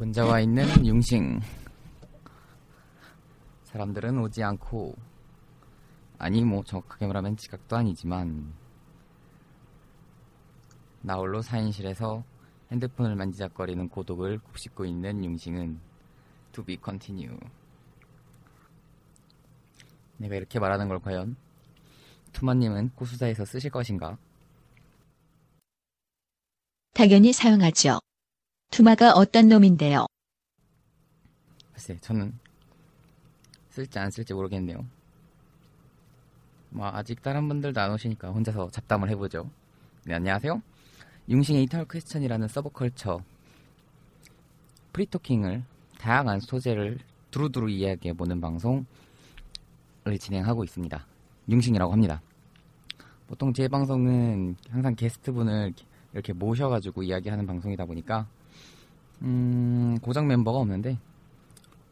혼자 와 있는 융싱. 사람들은 오지 않고, 아니, 뭐, 정확하게 말하면 지각도 아니지만, 나홀로 사인실에서 핸드폰을 만지작거리는 고독을 곱씹고 있는 융싱은 to be continue. 내가 이렇게 말하는 걸 과연 투마님은 고수사에서 쓰실 것인가? 당연히 사용하죠. 투마가 어떤 놈인데요. 글쎄, 저는 쓸지 안 쓸지 모르겠네요. 뭐 아직 다른 분들도 안 오시니까 혼자서 잡담을 해보죠. 네, 안녕하세요. 융싱의 Eternal Question이라는 서브컬처 프리토킹을 다양한 소재를 두루두루 이야기해보는 방송을 진행하고 있습니다. 융싱이라고 합니다. 보통 제 방송은 항상 게스트분을 이렇게 모셔가지고 이야기하는 방송이다 보니까 음, 고정 멤버가 없는데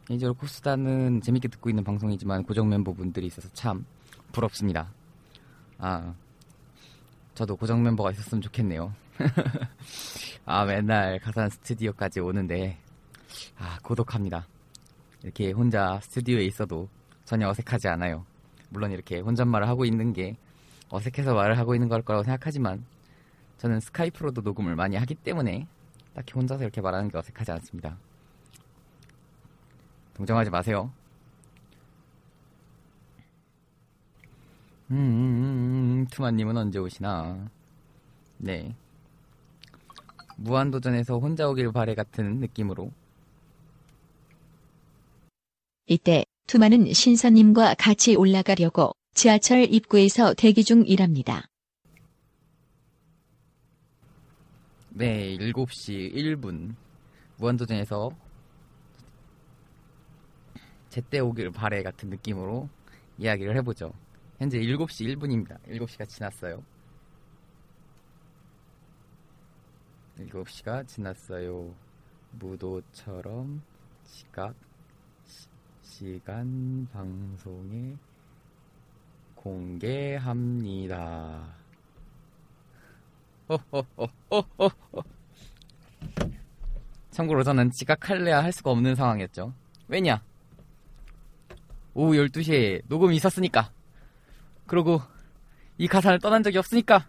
개인적으로 코스다는 재밌게 듣고 있는 방송이지만 고정 멤버분들이 있어서 참 부럽습니다. 아, 저도 고정 멤버가 있었으면 좋겠네요. 아, 맨날 가산 스튜디오까지 오는데 아, 고독합니다. 이렇게 혼자 스튜디오에 있어도 전혀 어색하지 않아요. 물론 이렇게 혼잣말을 하고 있는 게 어색해서 말을 하고 있는 걸 거라고 생각하지만 저는 스카이프로도 녹음을 많이 하기 때문에 딱히 혼자서 이렇게 말하는 게 어색하지 않습니다. 동정하지 마세요. 음, 음, 음, 음, 투마님은 언제 오시나? 네. 무한도전에서 혼자 오길 바래 같은 느낌으로. 이때 투마는 신선님과 같이 올라가려고 지하철 입구에서 대기 중이랍니다. 네, 7시 1분. 무한도전에서 제때 오길 바래 같은 느낌으로 이야기를 해보죠. 현재 7시 1분입니다. 7시가 지났어요. 7시가 지났어요. 무도처럼 시각, 시, 간 방송에 공개합니다. 호호호호호호. 참고로 저는 지각할래야 할 수가 없는 상황이었죠. 왜냐? 오후 12시에 녹음이 있었으니까. 그리고 이 가사를 떠난 적이 없으니까.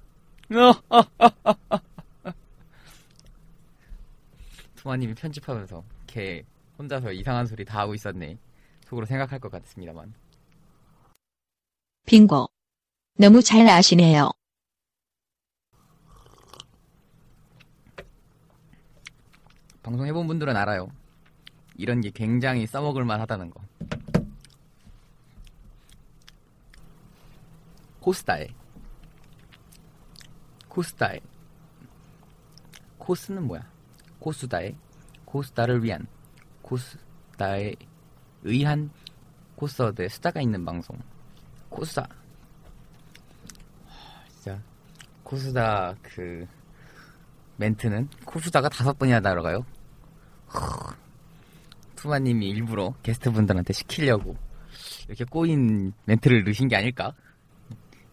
투마님이 편집하면서 걔 혼자서 이상한 소리 다 하고 있었네. 속으로 생각할 것 같습니다만. 빙고. 너무 잘 아시네요. 방송 해본 분들은 알아요. 이런 게 굉장히 써먹을 만 하다는 거. 코스다에. 코스다에. 코스는 뭐야? 코스다에. 코스다를 위한. 코스다에 의한 코스어드의 수다가 있는 방송. 코스다. 진짜. 코스다 그 멘트는 코스다가 다섯 번이나 날아가요. 투마님이 일부러 게스트분들한테 시키려고 이렇게 꼬인 멘트를 넣으신 게 아닐까?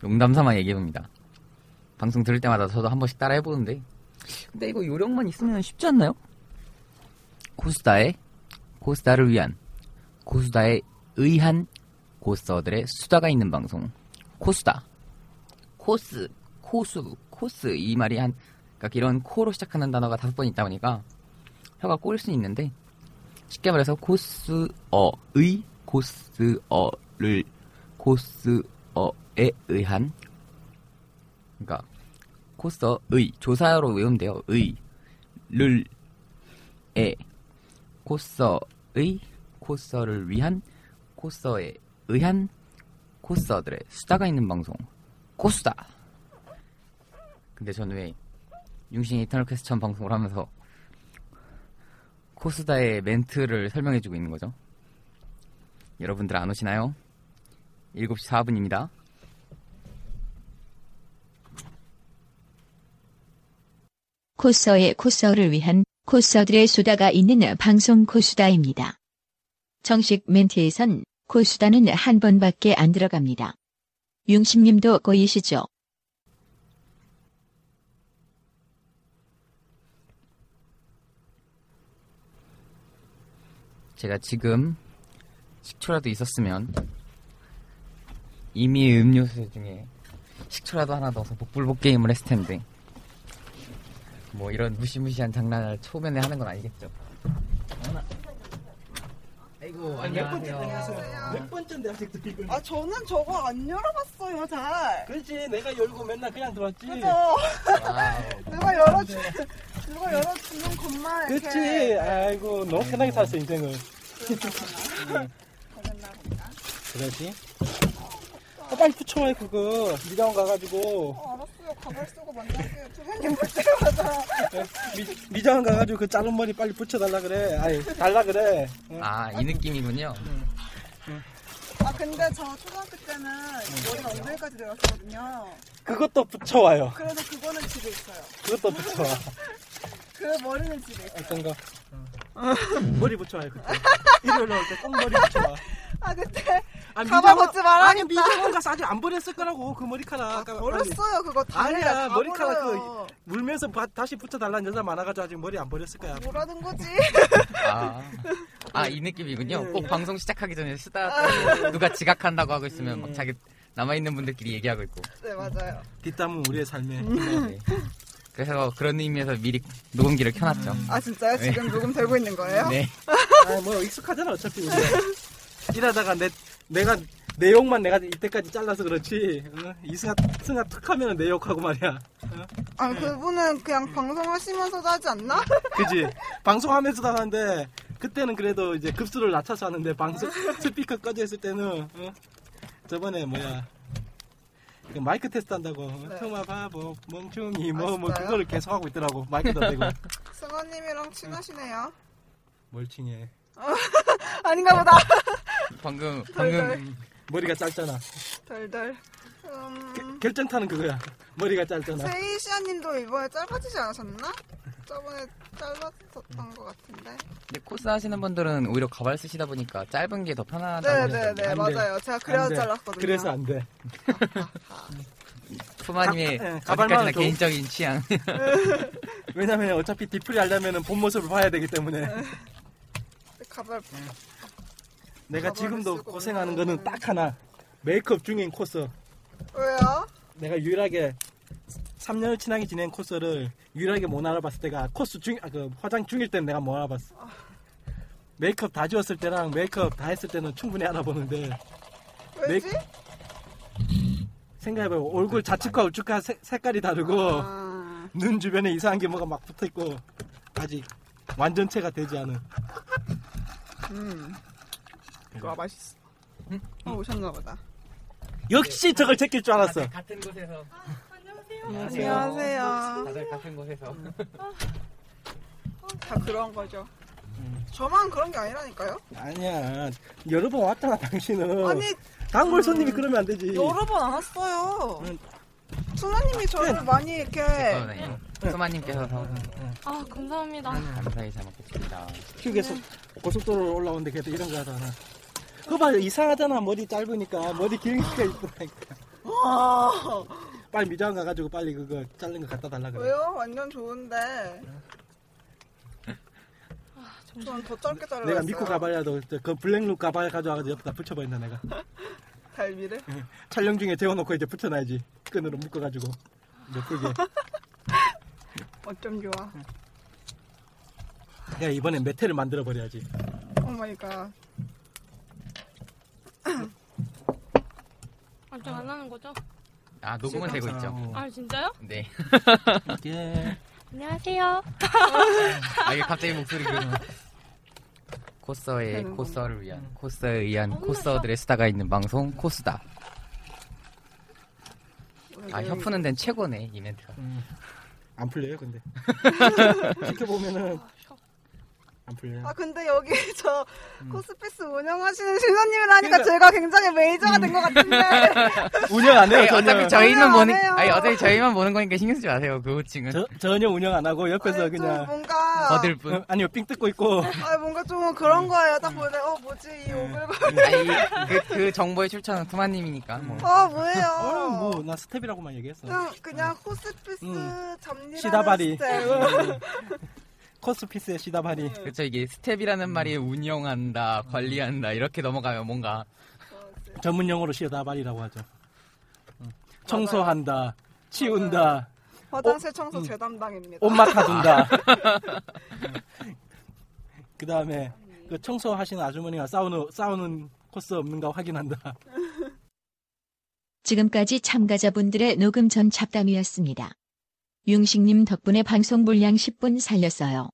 농담삼아 얘기해봅니다. 방송 들을 때마다 저도 한 번씩 따라 해보는데 근데 이거 요령만 있으면 쉽지 않나요? 코스다의 코스다를 위한 코스다에 의한 고스어들의 수다가 있는 방송 코스다 코스 코수 코스 이 말이 한 그러니까 이런 코로 시작하는 단어가 다섯 번 있다 보니까 혀가 꼬일 수 있는데 쉽게 말해서 코스어의 코스어 를 코스어에 의한 그러니까 코스어의 조사로 외우면 돼요. 의, 를, 에 코스어의 코스어를 위한 코스어에 의한 코스어들의 수다가 있는 방송 코수다. 근데 저는 왜 융신 이터널 퀘스천 방송을 하면서 코스다의 멘트를 설명해주고 있는 거죠? 여러분들 안 오시나요? 7시 4분입니다. 코스어의 코스어를 위한 코스어들의 수다가 있는 방송 코수다입니다. 정식 멘트에선 코수다는 한 번밖에 안 들어갑니다. 융심님도 꼬이시죠? 제가 지금 식초라도 있었으면 이미 음료수 중에 식초라도 하나 넣어서 복불복 게임을 했을 텐데 뭐 이런 무시무시한 장난을 초면에 하는 건 아니겠죠. 아이고 안녕하세요. 몇 번째인데 아직도 이걸 아 저는 저거 안 열어봤어요 잘. 그렇지 내가 열고 맨날 그냥 들어왔지 그죠? 누가 열어주 누가 열어주는 것만 이렇게. 아이고 너무 편하게 살았어 인생을 그랬나 보다. 그렇지 아, 빨리 붙여와요 그거 미장 가가지고 어, 알았어요. 가발 쓰고 만날게요. 두분님 볼 때마다. 미, 미장 가가지고 그 자른 머리 빨리 붙여달라 그래 아니 달라 그래 응. 아 이 느낌이군요. 아 근데 저 초등학교 때는 머리가 엉덩이까지 내렸거든요. 그것도 붙여와요 그래서 그거는 집에 있어요. 그것도 붙여와 그 머리는 집에. 어떤 거 머리 붙여와요 그때 일요일 나올 때꼭 머리 붙여와 아 그때 아, 가발 미장원- 벗지 말아야겠다. 아니 미장원 가서 아직 안 버렸을 거라고 그 머리카락 아, 버렸어요. 그거 다리가 아니야, 다 머리카락 그- 버려요. 물면서 바- 다시 붙여달라는 여자 많아가지고 아직 머리 안 버렸을 거야 뭐라는 거지? 아, 아 이 느낌이군요. 네. 꼭 방송 시작하기 전에 수다 떨고 누가 지각한다고 하고 있으면 막 음. 자기 남아있는 분들끼리 얘기하고 있고. 네 맞아요. 뒷담은 우리의 삶에 네. 그래서 그런 의미에서 미리 녹음기를 켜놨죠. 아 진짜요? 네. 지금 녹음 되고 있는 거예요? 네. 아, 뭐 익숙하잖아 어차피 우리 일하다가 내 내가 내욕만 내가 이때까지 잘라서 그렇지 어? 이승아 승아 툭 하면 내 욕하고 말이야 아 그분은 그냥 방송하시면서도 하지 않나? 그지 방송하면서도 하는데 그때는 그래도 이제 급수를 낮춰서 하는데 방송 스피커 꺼져 있을 때는 어? 저번에 뭐야 그 마이크 테스트 한다고 네. 통화 바보 멍충이 뭐뭐 아, 진짜요? 그거를 계속 하고 있더라고 마이크도 안 대고 승아님이랑 친하시네요. 멀칭해 아닌가 보다. 방금 방금 머리가 짧잖아 덜덜. 음, 결정타는 그거야 머리가 짧잖아 세이시아님도 이번에 짧아지지 않으셨나? 저번에 짧았었던 것 같은데. 근데 코스 하시는 분들은 오히려 가발 쓰시다 보니까 짧은 게 더 편하다고 네네네 안 돼. 맞아요. 제가 그래서. 잘랐거든요. 그래서 안 돼. 푸마님의 가- 예, 가발만 어디까지나 줘. 개인적인 취향. 왜냐면 어차피 디프리 하려면 본 모습을 봐야 되기 때문에 가발 내가 지금도 고생하는. 거는 딱 하나 메이크업 중인 코스 왜요? 내가 유일하게 3년을 친하게 지낸 코스를 유일하게 못 알아봤을 때가 코스 중, 아, 그 화장 중일 때는 내가 못 알아봤어 메이크업 다 지웠을 때랑 메이크업 다 했을 때는 충분히 알아보는데 왜지? 생각해봐요 얼굴 좌측과 우측과 색- 색깔이 다르고 아, 눈 주변에 이상한 게 뭐가 막 붙어있고 아직 완전체가 되지 않은 음. 이거 맛있어. 어, 오셨나 보다. 역시 저걸 제낄 줄 알았어 같은 곳에서. 안녕하세요. 다들 같은 곳에서. 다 그런 거죠. 저만 그런 게 아니라니까요. 아니야 여러 번 왔잖아 당신은 아니 단골 손님이 그러면 안 되지 여러 번 안 왔어요. 응. 투나님이 저를 많이 이렇게 네. 푸마님께서 아 감사합니다. 감사히 잘 먹겠습니다. 휴게소 고속도로 올라오는데 걔도 이런 거 하잖아 그거 봐 이상하잖아. 머리 짧으니까. 머리 길게 아, 빨리 미장 가가지고 빨리 그거 자른 거 갖다 달라 그래. 왜요? 완전 좋은데. 전더 짧게 자르고 내가 믿고 가발이라도 저그 black look 가발 가져와가지고 옆에다 붙여버린다 내가. 달비를. 촬영 중에 재워놓고 이제 붙여놔야지. 끈으로 묶어가지고. 예쁘게. 어쩜 좋아. 내가 이번엔 메테를 만들어 버려야지. Oh my god. 걱정 안 하는 거죠? 아 녹음은 되고 있죠. 어, 아 진짜요? 네. 이게 안녕하세요. 아 이게 갑자기 목소리가 코서의 코서를 위한 코서에 의한 코서들의 수다가 있는 방송 코수다. 아 혀푸는 데는 최고네 이 멘트가. 음, 안 풀려요 근데 지켜보면은 안 풀려요? 아 근데 여기 저 음. 코스피스 운영하시는 신사님이라니까 그러니까- 제가 굉장히 메이저가 된 것 같은데. 운영 안 해요 아니, 전혀. 어차피 안 보는 해요. 아니 어차피 저희만 보는 거니까 신경 쓰지 마세요 그 호칭은. 저, 전혀 운영 안 하고 옆에서 아니, 좀 그냥 뭔가 거들 뿐. 어, 아니요 삥 뜯고 있고. 아 뭔가 좀 그런 거예요. 딱 보는데 어 뭐지? 이 오글거리 네. 아니 그, 그 정보의 출처는 투마님이니까 뭐. 아 뭐예요? 어, 뭐나 스텝이라고만 얘기했어. 그냥 그냥 코스피스 음. 잡일하는 시다바리. 스텝 코스피스의 시다바리 그렇죠 이게 스텝이라는 말이 운영한다 관리한다 이렇게 넘어가면 뭔가. 전문 용어로 시다바리라고 하죠. 음. 청소한다 치운다. 화장실 청소 음. 제 담당입니다. 옷 맡아둔다. 그 다음에 그 청소하시는 아주머니가 싸우는 싸우는 코스 없는가 확인한다. 지금까지 참가자분들의 녹음 전 잡담이었습니다. 융식님 덕분에 방송 분량 10분 살렸어요.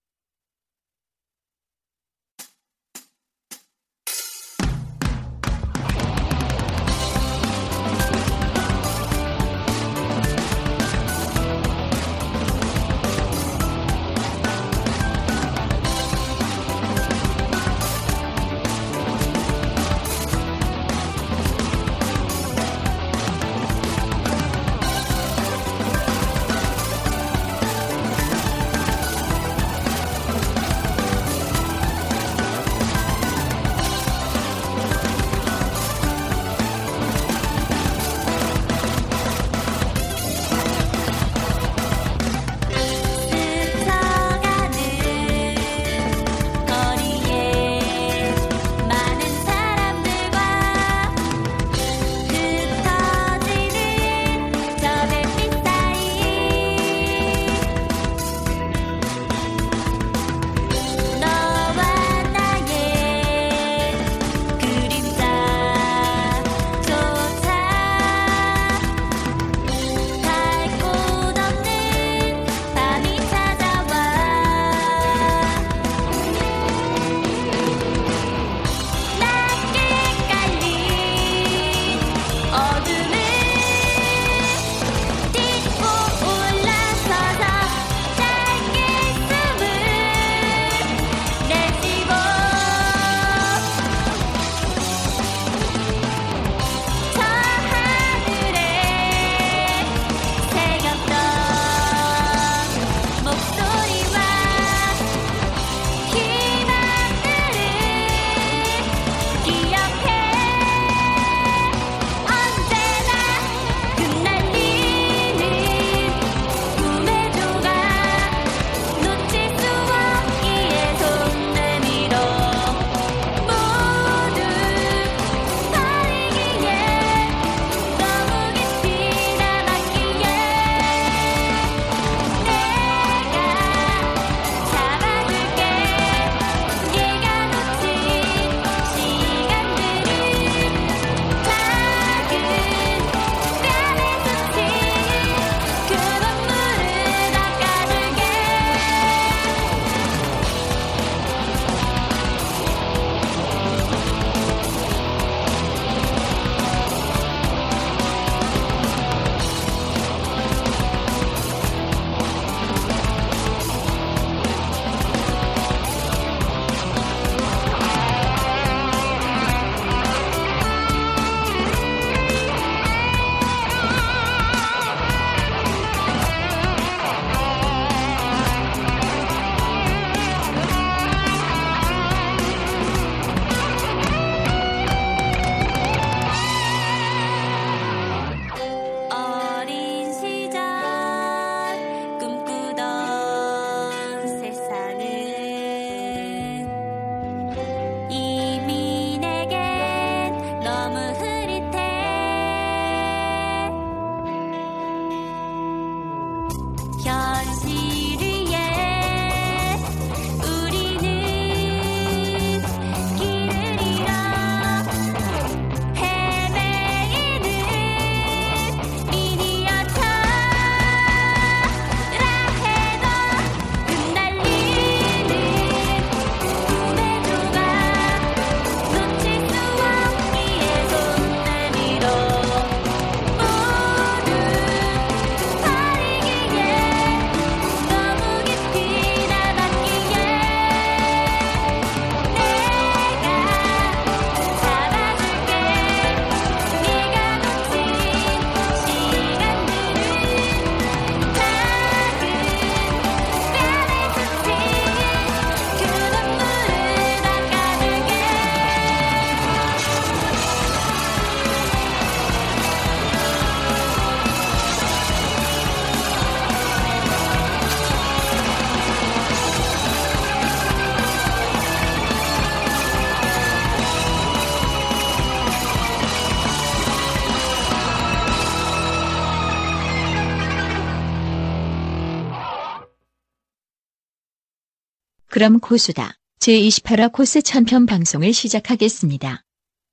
그럼 코수다 제28화 코스 천편 방송을 시작하겠습니다.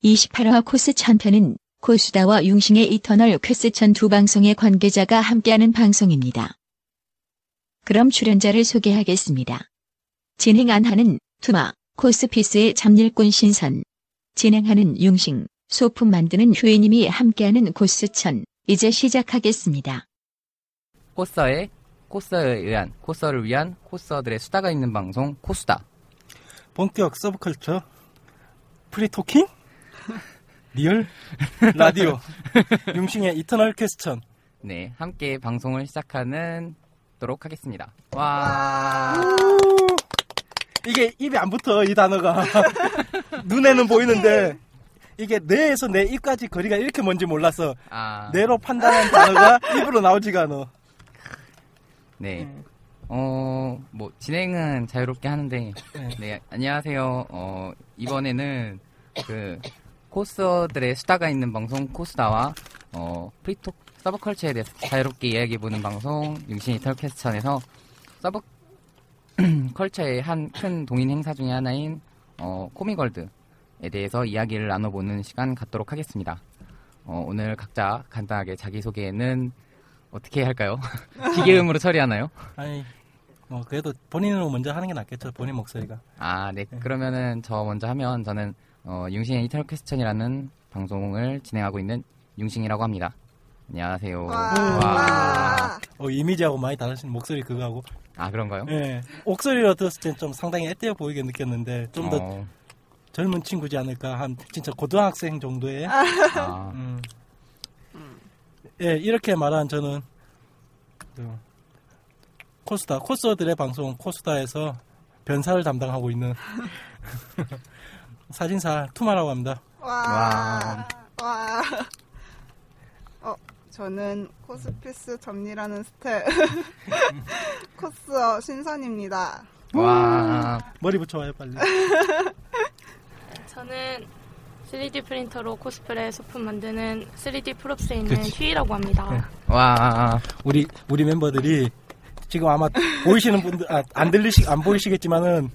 28화 코스 천편은 코수다와 융싱의 Eternal Question 두 방송의 관계자가 함께하는 방송입니다. 그럼 출연자를 소개하겠습니다. 진행 안하는 투마, 코스피스의 잡일꾼 신선, 진행하는 융싱, 소품 만드는 효혜님이 함께하는 코스천, 이제 시작하겠습니다. 코스의 코스에 의한 코스를 위한 코스들의 수다가 있는 방송 코수다. 본격 서브컬처 프리토킹 real 라디오 융싱의 Eternal Question 네, 함께 방송을 시작하는 도록 하겠습니다. 와. 이게 입에 안 붙어 이 단어가 눈에는 보이는데 이게 뇌에서 내 입까지 거리가 이렇게 먼지 몰라서 아. 뇌로 판단한 단어가 입으로 나오지가 않아. 네. 어, 뭐 진행은 자유롭게 하는데 네. 네, 안녕하세요. 어, 이번에는 그 코스들의 수다가 있는 방송 코수다와 어, free talk 서브컬처에 대해서 자유롭게 이야기해보는 방송 융싱의 Eternal Question에서 서브 컬처의 한 큰 동인 행사 중에 하나인 어, 코믹월드에 대해서 이야기를 나눠보는 시간 갖도록 하겠습니다. 어, 오늘 각자 간단하게 자기소개는 어떻게 할까요? 기계음으로 처리하나요? 아니 뭐 그래도 본인으로 먼저 하는 게 낫겠죠 본인 목소리가. 아, 네. 그러면은 저 먼저 하면 저는 어, 융싱의 이터널 퀘스천이라는 방송을 진행하고 있는 융싱이라고 합니다. 안녕하세요. 와. 음. 와. 어, 이미지하고 많이 다르신 목소리 그거하고. 아, 그런가요? 예. 목소리로 들었을 땐 좀 상당히 앳되어 보이게 느꼈는데 좀더 어, 젊은 친구지 않을까 한 진짜 고등학생 정도의. 아, 음. 예, 이렇게 말한 저는 그 코스타 코스들의 방송 코스타에서 변사를 담당하고 있는 사진사 투마라고 합니다. 와. 와. 어, 저는 코스피스 접니라는 스텝. 코스어 신선입니다. 와, 머리 붙여와요 빨리. 저는 3D 프린터로 코스프레 소품 만드는 3D 프롭스에 있는 그치. 휘라고 합니다. 네. 와, 우리 우리 멤버들이 지금 아마 보이시는 분들 아, 안 들리시 안 보이시겠지만은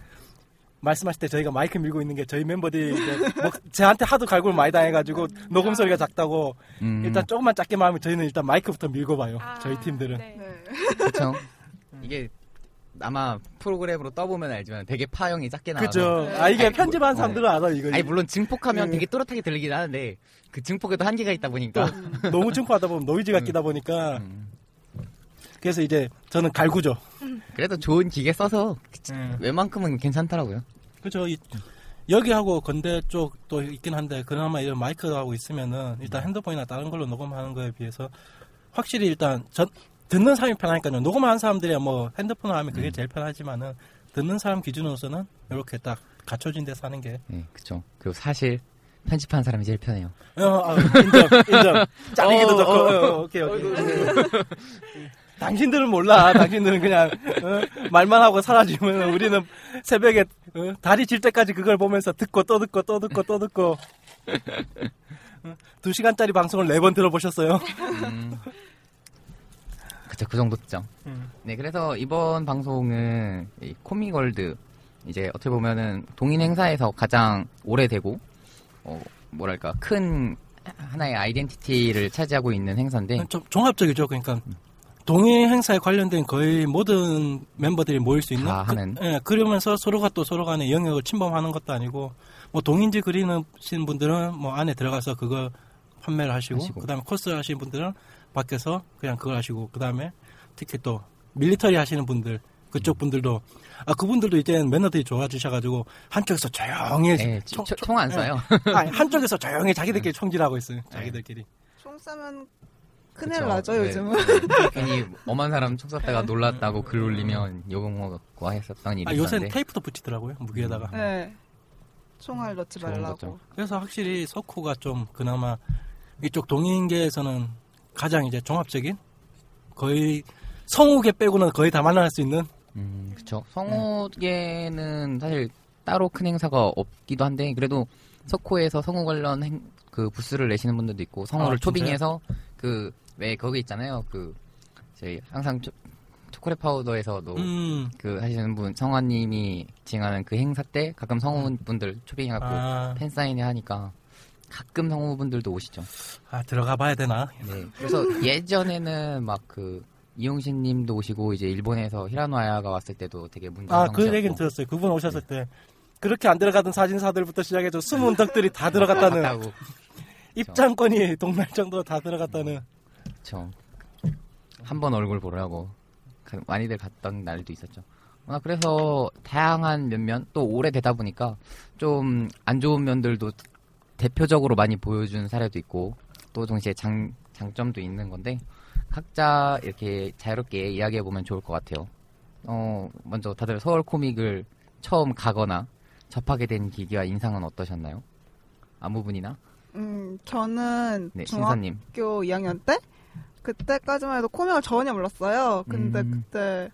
말씀하실 때 저희가 마이크 밀고 있는 게 저희 멤버들이 뭐 저한테 하도 갈고를 많이 당해가지고 녹음 소리가 작다고 음, 일단 조금만 작게 말하면 저희는 일단 마이크부터 밀고 봐요. 아, 저희 팀들은. 네. 네. 그쵸. 이게 아마 프로그램으로 떠보면 알지만 되게 파형이 작게 나와서. 그죠. 아 이게 아니, 편집한 뭐, 사람들은 알아 이거. 아니 물론 증폭하면 음. 되게 또렷하게 들리긴 하는데 그 증폭에도 한계가 있다 보니까 너무 증폭하다 보면 노이즈가 끼다 보니까 음, 그래서 이제 저는 갈구죠. 그래도 좋은 기계 써서 음. 웬만큼은 괜찮더라고요. 그죠. 이- 여기하고 건대 쪽도 있긴 한데 그나마 이런 마이크하고 있으면은 일단 핸드폰이나 다른 걸로 녹음하는 거에 비해서 확실히 일단 전 듣는 사람이 편하니까요. 녹음하는 사람들이야 뭐 핸드폰으로 하면 그게 제일 편하지만은 듣는 사람 기준으로서는 이렇게 딱 갖춰진 데서 하는 게 네, 그쵸. 그리고 사실 편집하는 사람이 제일 편해요. 어, 아, 인정 인정 짜리기도 어, 좋고 어, 어, 오케이 오케이 당신들은 몰라 당신들은 그냥 어, 말만 하고 사라지면 우리는 새벽에 어, 다리 질 때까지 그걸 보면서 듣고 또 듣고 또 듣고 또 듣고 어, 두 시간짜리 방송을 네 번 들어보셨어요? 음. 그쵸, 그 정도 듣죠. 음. 네, 그래서 이번 방송은 이 코미걸드, 이제 어떻게 보면은 동인 행사에서 가장 오래되고, 어, 뭐랄까, 큰 하나의 아이덴티티를 차지하고 있는 행사인데, 좀 종합적이죠. 그러니까 동의 행사에 관련된 거의 모든 멤버들이 모일 수 있는 다 하는. 그, 예, 그러면서 서로가 또 서로 간의 영역을 침범하는 것도 아니고 뭐 동인지 그리는 분들은 뭐 안에 들어가서 그거 판매를 하시고, 하시고. 그다음에 코스 하시는 분들은 밖에서 그냥 그걸 하시고 그 다음에 특히 또 밀리터리 하시는 분들 그쪽 분들도 아 그분들도 이제 매너들이 좋아지셔가지고 한쪽에서 조용히 네, 총- 총- 총안 예. 써요. 아니, 한쪽에서 조용히 자기들끼리 총질하고 있어요 자기들끼리 총 쏘면 큰일 그쵸. 나죠, 네. 요즘은. 괜히 엄한 사람 총 쐈다가 놀랐다고 글 올리면 욕 먹고 했었던 일이 아, 요새는 있었는데, 테이프도 붙이더라고요 무기에다가 네. 총알 넣지 말라고. 그래서 확실히 석호가 좀 그나마 이쪽 동인계에서는 가장 이제 종합적인 거의 성우계 빼고는 거의 다 만날 수 있는 음, 그쵸. 성우계는 사실 따로 큰 행사가 없기도 한데, 그래도 석호에서 성우 관련 행, 그 부스를 내시는 분들도 있고, 성우를 아? 초빙해서 그, 왜 거기 있잖아요. 그, 저희 항상 초, 초콜릿 파우더에서도 음. 그 하시는 분 성화님이 진행하는 그 행사 때 가끔 성우분들 초빙해갖고 아, 팬 사인회 하니까 가끔 성우분들도 오시죠. 아, 들어가 봐야 되나? 네. 그래서 예전에는 막 그 이용신님도 오시고 이제 일본에서 히라노 아야가 왔을 때도 되게 문제 아, 그 얘기는 들었어요. 그분 오셨을 때. 그렇게 안 들어가던 사진사들부터 시작해서 숨은 덕들이 다 들어갔다는 입장권이 동날 정도로 다 들어갔다는 그쵸. 한번 얼굴 보려고 가- 많이들 갔던 날도 있었죠. 아, 그래서 다양한 면면 또 오래되다 보니까 좀 안 좋은 면들도 대표적으로 많이 보여준 사례도 있고 또 동시에 장, 장점도 있는 건데 각자 이렇게 자유롭게 이야기해 보면 좋을 것 같아요. 어, 먼저 다들 서울 코믹을 처음 가거나 접하게 된 계기와 인상은 어떠셨나요? 아무 분이나? 음, 저는 네, 중학교 신사님. 2학년 때 그때까지만 해도 코믹을 전혀 몰랐어요. 근데 음. 그때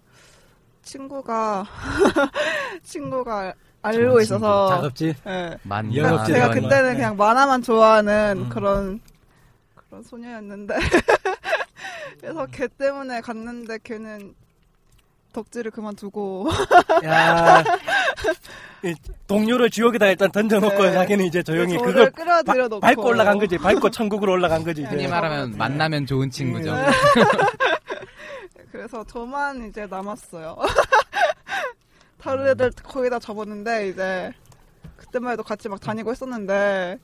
친구가 친구가 알고 있어서 작업지. 예. 만 제가 좋아하는 그때는 거. 그냥 만화만 좋아하는 음. 그런 그런 소녀였는데 그래서 걔 때문에 갔는데 걔는 덕질을 그만두고 야, 이 동료를 지옥에다 일단 던져놓고 네. 자기는 이제 조용히 저를 그걸 끌어들여 놓고 밟고 올라간 거지. 밟고 천국으로 올라간 거지. 이제. 흔히 말하면 만나면 좋은 친구죠. 네. 그래서 저만 이제 남았어요. 다른 애들 거의 다 접었는데 이제 그때만 해도 같이 막 다니고 했었는데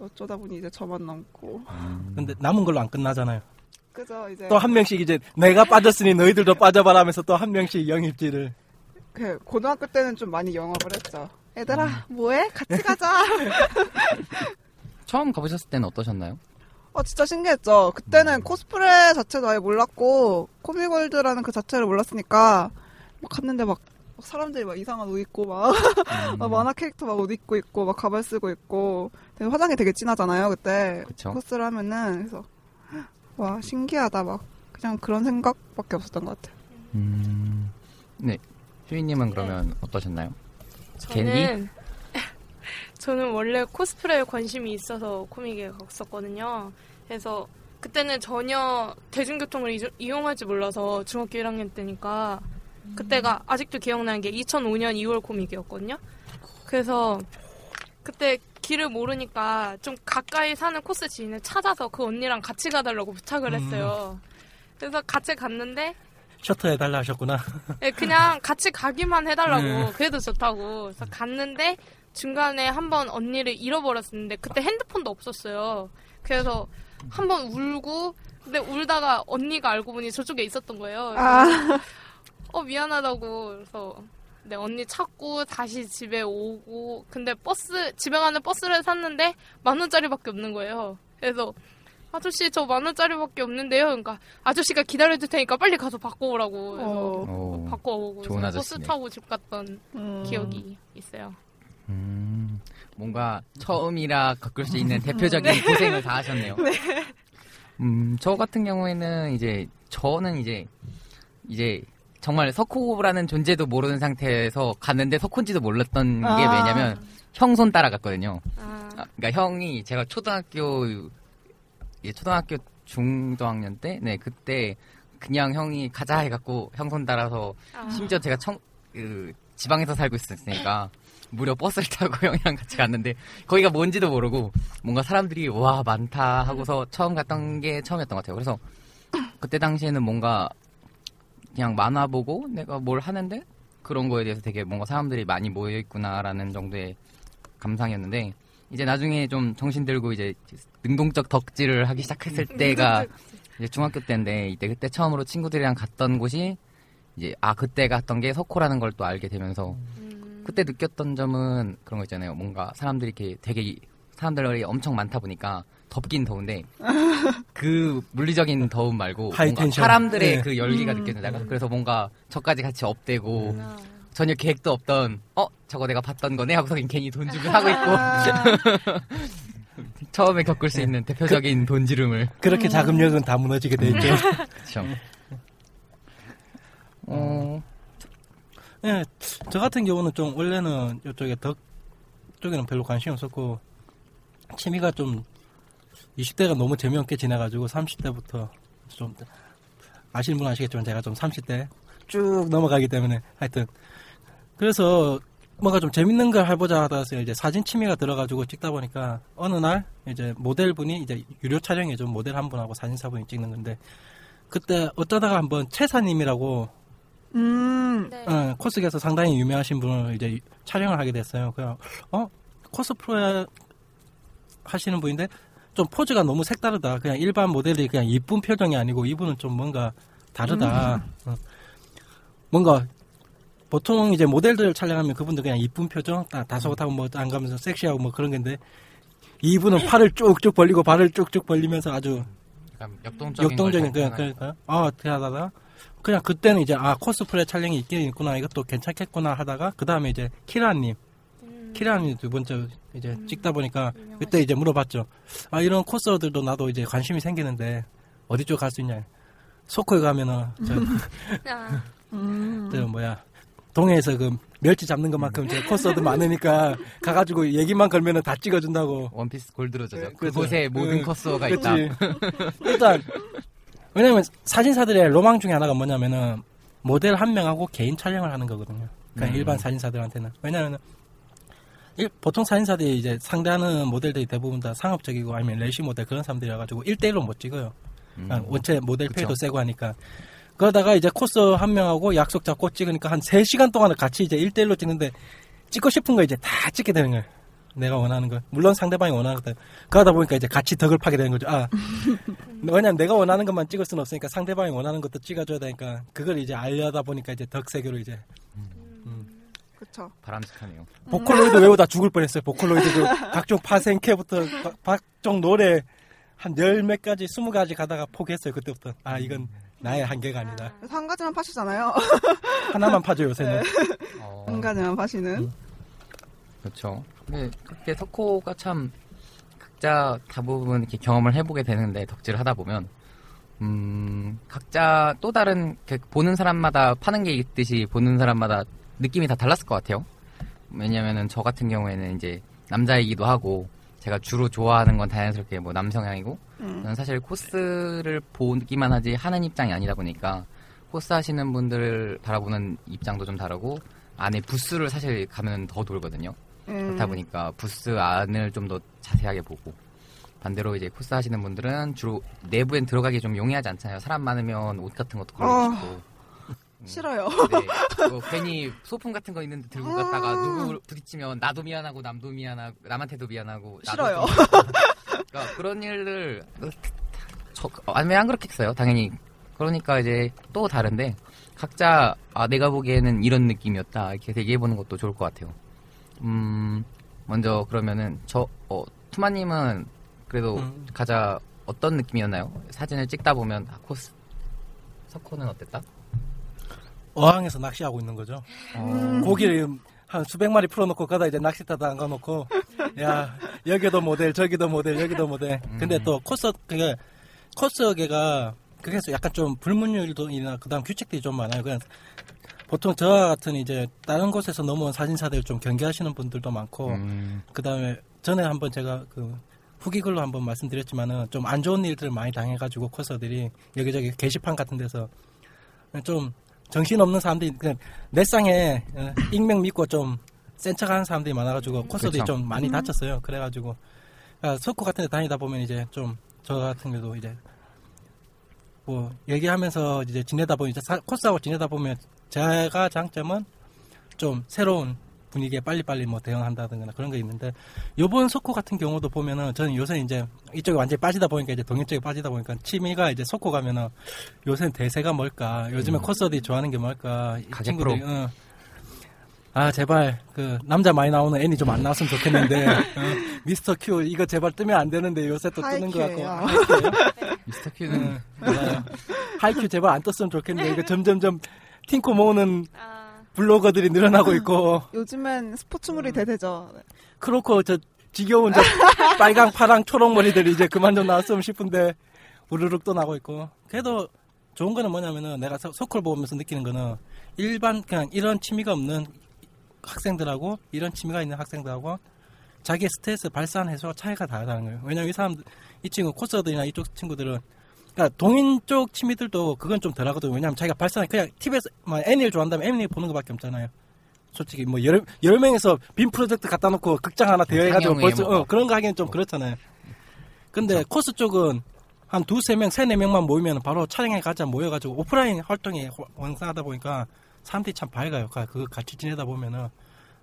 어쩌다 보니 이제 저만 남고 근데 남은 걸로 안 끝나잖아요. 그죠 이제 또 한 명씩 이제 내가 빠졌으니 너희들도 빠져봐라 하면서 또 한 명씩 영입지를. 그 고등학교 때는 좀 많이 영업을 했죠. 얘들아 음. 뭐해? 같이 가자. 처음 가보셨을 때는 어떠셨나요? 어 진짜 신기했죠. 그때는 음. 코스프레 자체도 아예 몰랐고 코미골드라는 그 자체를 몰랐으니까 막 갔는데 막, 막 사람들이 막 이상한 옷 입고 막 음. 막 만화 캐릭터 막 옷 입고 있고 막 가발 쓰고 있고 되게 화장이 되게 진하잖아요 그때 그쵸. 코스를 하면은 그래서 와 신기하다 막 그냥 그런 생각밖에 없었던 것 같아요. 음. 네. 휴이님은 그러면 어떠셨나요? 캔디? 저는 저는 원래 코스프레에 관심이 있어서 코믹에 갔었거든요. 그래서 그때는 전혀 대중교통을 이- 이용할지 몰라서 중학교 1학년 때니까 그때가 아직도 기억나는 게 2005년 2월 코믹이었거든요. 그래서 그때 길을 모르니까 좀 가까이 사는 코스 지인을 찾아서 그 언니랑 같이 가달라고 부탁을 했어요. 그래서 같이 갔는데 셔터 해달라 하셨구나. 네, 그냥 같이 가기만 해달라고 네. 그래도 좋다고 그래서 갔는데 중간에 한번 언니를 잃어버렸었는데 그때 핸드폰도 없었어요 그래서 한번 울고 근데 울다가 언니가 알고 보니 저쪽에 있었던 거예요 그래서 아 어 미안하다고 그래서 네 언니 찾고 다시 집에 오고 근데 버스 집에 가는 버스를 샀는데 만 원짜리밖에 없는 거예요 그래서 아저씨 저 만 원짜리밖에 없는데요 그러니까 아저씨가 기다려줄 테니까 빨리 가서 바꿔오라고 그래서 어, 오. 바꿔오고 버스. 타고 집 갔던 음. 기억이 있어요. 음, 뭔가 처음이라 겪을 수 있는 대표적인 고생을 다 하셨네요. 음, 저 같은 경우에는 이제 저는 이제 이제 정말 석호라는 존재도 모르는 상태에서 갔는데 석호인지도 몰랐던 게 아. 왜냐면 형 손 따라갔거든요. 아, 아, 그러니까 형이 제가 초등학교 이제 초등학교 중도학년 때, 네 그때 그냥 형이 가자 해갖고 형 손 따라서 아. 심지어 제가 청, 그, 지방에서 살고 있었으니까 무려 버스를 타고 형이랑 같이 갔는데 거기가 뭔지도 모르고 뭔가 사람들이 와 많다 하고서 처음 갔던 게 처음이었던 것 같아요. 그래서 그때 당시에는 뭔가 그냥 만화 보고 내가 뭘 하는데 그런 거에 대해서 되게 뭔가 사람들이 많이 모여 있구나라는 정도의 감상이었는데 이제 나중에 좀 정신 들고 이제 능동적 덕질을 하기 시작했을 때가 이제 중학교 때인데 이때 그때 처음으로 친구들이랑 갔던 곳이 이제 아 그때 갔던 게 석호라는 걸 또 알게 되면서 음, 그때 느꼈던 점은 그런 거 있잖아요. 뭔가 사람들이 이렇게 되게 사람들이 엄청 많다 보니까 덥긴 더운데 그 물리적인 더움 말고. 사람들의 네. 그 열기가 음. 느껴진다가 그래서 뭔가 저까지 같이 업되고 아, 전혀 계획도 없던 어 저거 내가 봤던 거네 하고서 괜히 돈 주고 하고 있고 아, 처음에 겪을 수 있는 대표적인 돈 지름을 그렇게 자금력은 다 무너지게 돼 있죠. 그렇죠. 어 예, 저 같은 경우는 좀 원래는 이쪽에 덕 쪽에는 별로 관심이 없었고 취미가 좀 20대가 너무 재미없게 지나가지고 30대부터 좀 아시는 분 아시겠지만 제가 좀 30대 쭉 넘어가기 때문에 하여튼 그래서 뭔가 좀 재밌는 걸 해보자 하다 서 이제 사진 취미가 들어가지고 찍다 보니까 어느 날 이제 모델분이 이제 유료 촬영에 좀 모델 한 분하고 사진사분이 찍는 건데 그때 어쩌다가 한번 최사님이라고 음, 네. 어, 코스계에서 상당히 유명하신 분을 이제 촬영을 하게 됐어요. 그냥 어 코스 프로 하시는 분인데 좀 포즈가 너무 색다르다. 그냥 일반 모델이 그냥 이쁜 표정이 아니고 이분은 좀 뭔가 다르다. 어. 뭔가 보통 이제 모델들 촬영하면 그분들 그냥 이쁜 표정, 다 다소곳하고 뭐 안 가면서 섹시하고 뭐 그런 건데 이분은 팔을 쭉쭉 벌리고 발을 쭉쭉 벌리면서 아주 역동적인 역동적인 걸 그냥 그러니까 아 대하다가 그냥 그때는 이제 아 코스프레 촬영이 있긴 있구나 이것도 괜찮겠구나 하다가 그 다음에 이제 키라님 음, 키라님 두 번째 이제 찍다 보니까. 그때 이제 물어봤죠 아 이런 코스들도 나도 이제 관심이 생기는데 어디 쪽 갈 수 있냐 소코에 가면은 저, 아, 음. 저 뭐야 동해에서 그 멸치 잡는 것만큼 제 코스도 많으니까 가가지고 얘기만 걸면은 다 찍어준다고 원피스 골드로 저죠. 네, 그래서- 그곳에 모든 응, 커스어가 있다. 일단 왜냐면 사진사들의 로망 중에 하나가 뭐냐면은 모델 한 명하고 개인 촬영을 하는 거거든요. 그러니까 음. 일반 사진사들한테는 왜냐면은 일- 보통 사진사들이 이제 상대하는 모델들이 대부분 다 상업적이고 아니면 레시 모델 그런 사람들이라 가지고 1대1로 못 찍어요. 음. 그러니까 원체 모델 그쵸. 페이도 세고 하니까. 그러다가 이제 코스 한 명하고 약속 잡고 찍으니까 한 3시간 동안을 같이 이제 1대1로 찍는데 찍고 싶은 거 이제 다 찍게 되는 거예요. 내가 원하는 거. 물론 상대방이 원하는 거. 그러다 보니까 이제 같이 덕을 파게 되는 거죠. 아. 왜냐면 내가 원하는 것만 찍을 수는 없으니까 상대방이 원하는 것도 찍어줘야 되니까 그걸 이제 알려다 보니까 이제 덕세계로 이제 그쵸. 바람직하네요. 보컬로이드 외우다 죽을 뻔했어요. 보컬로이드 그 각종 파생캐부터 가- 각종 노래 한 열 몇 가지, 스무 가지 가다가 포기했어요. 그때부터. 아, 이건 나의 한계가 아니다. 그래서 한 가지만 파시잖아요. 하나만 파죠, 요새는. 어, 한 가지만 파시는. 음. 그렇죠. 근데 그때 석호가 참 각자 대부분 이렇게 경험을 해보게 되는데 덕질을 하다 보면 음 각자 또 다른 그 보는 사람마다 파는 게 있듯이 보는 사람마다 느낌이 다 달랐을 것 같아요. 왜냐면은 저 같은 경우에는 이제 남자이기도 하고 제가 주로 좋아하는 건 자연스럽게 뭐 남성향이고 음. 저는 사실 코스를 보기만 하지 하는 입장이 아니다 보니까 코스 하시는 분들 바라보는 입장도 좀 다르고 안에 부스를 사실 가면 더 돌거든요. 음. 그렇다 보니까 부스 안을 좀 더 자세하게 보고 반대로 이제 코스 하시는 분들은 주로 내부엔 들어가기 좀 용이하지 않잖아요. 사람 많으면 옷 같은 것도 걸리고 어. 싶고. 음, 싫어요. 네. 뭐 괜히 소품 같은 거 있는데 들고 갔다가 아. 누구 부딪히면 나도 미안하고 남도 미안하고 남한테도 미안하고 싫어요. 좀 그러니까 그런 일을 저 아니 안 그렇겠어요. 당연히 그러니까 이제 또 다른데 각자 아 내가 보기에는 이런 느낌이었다 이렇게 얘기해 보는 것도 좋을 것 같아요. 음 먼저 그러면은 저 어, 투마님은 그래도 음. 가자 어떤 느낌이었나요? 사진을 찍다 보면 아, 코스 석호는 어땠다? 어항에서 낚시하고 있는 거죠. 어, 고기를 한 수백 마리 풀어놓고 가다 이제 낚시 타다 안 가놓고 야 여기도 모델 저기도 모델 여기도 모델 근데 또 코스 그게 코스계가 그게서 약간 좀 불문율도이나 그다음 규칙들이 좀 많아요. 그냥 보통 저와 같은 이제 다른 곳에서 넘어온 사진사들 좀 경계하시는 분들도 많고 음, 그다음에 전에 한번 제가 그 후기 글로 한번 말씀드렸지만은 좀 안 좋은 일들을 많이 당해가지고 코스들이 여기저기 게시판 같은 데서 좀 정신없는 사람들이 그냥 넷상에 어, 익명 믿고 좀 센 척하는 사람들이 많아가지고 코스들이. 좀 많이 다쳤어요. 그래가지고 아, 석고 같은 데 다니다 보면 이제 좀 저 같은 경우도 이제 뭐 얘기하면서 이제 지내다 보면 이제 사- 코스하고 지내다 보면 제가 장점은 좀 새로운 분위기에 빨리빨리 뭐 대응한다든가 그런 게 있는데 요번 석호 같은 경우도 보면은 저는 요새 이제 이쪽에 완전히 빠지다 보니까 이제 동인 쪽에 빠지다 보니까 취미가 이제 석호 가면은 요새는 대세가 뭘까 요즘에 음. 코스들이 좋아하는 게 뭘까 이 친구들이, 어. 아 제발 그 남자 많이 나오는 애니 좀 안 나왔으면 좋겠는데 어, 미스터 큐 이거 제발 뜨면 안 되는데 요새 또 뜨는 것 같고? 미스터 큐는 응, 맞아요. 하이큐 제발 안 떴으면 좋겠는데 이거 점점점 팅코 모으는 아, 블로거들이 늘어나고 있고 요즘엔 스포츠물이 음. 대세죠. 크로코 저 지겨운 저 빨강 파랑 초록 머리들이 이제 그만 좀 나왔으면 싶은데 우르륵 또 나고 있고 그래도 좋은 거는 뭐냐면은 내가 서- 서클 보면서 느끼는 거는 일반 그냥 이런 취미가 없는 학생들하고 이런 취미가 있는 학생들하고 자기의 스트레스 발산 해소가 차이가 다르다는 거예요. 왜냐면 이 사람 이 친구 코스들이나 이쪽 친구들은 그러니까 동인 쪽 취미들도 그건 좀 덜하거든요. 왜냐하면 자기가 발산 그냥 TV에서 뭐 애니를 좋아한다면 애니 보는 것밖에 없잖아요. 솔직히 뭐 여러 여러 명에서 빔 프로젝트 갖다 놓고 극장 하나 대여해가지고 벌써 뭐. 어, 그런 거 하기엔 좀 그렇잖아요. 근데 코스 쪽은 한 두세 명, 세네 명만 모이면 바로 촬영에 가자 모여가지고 오프라인 활동이 호- 왕성하다 보니까 사람들이 참 밝아요. 가- 그거 같이 지내다 보면은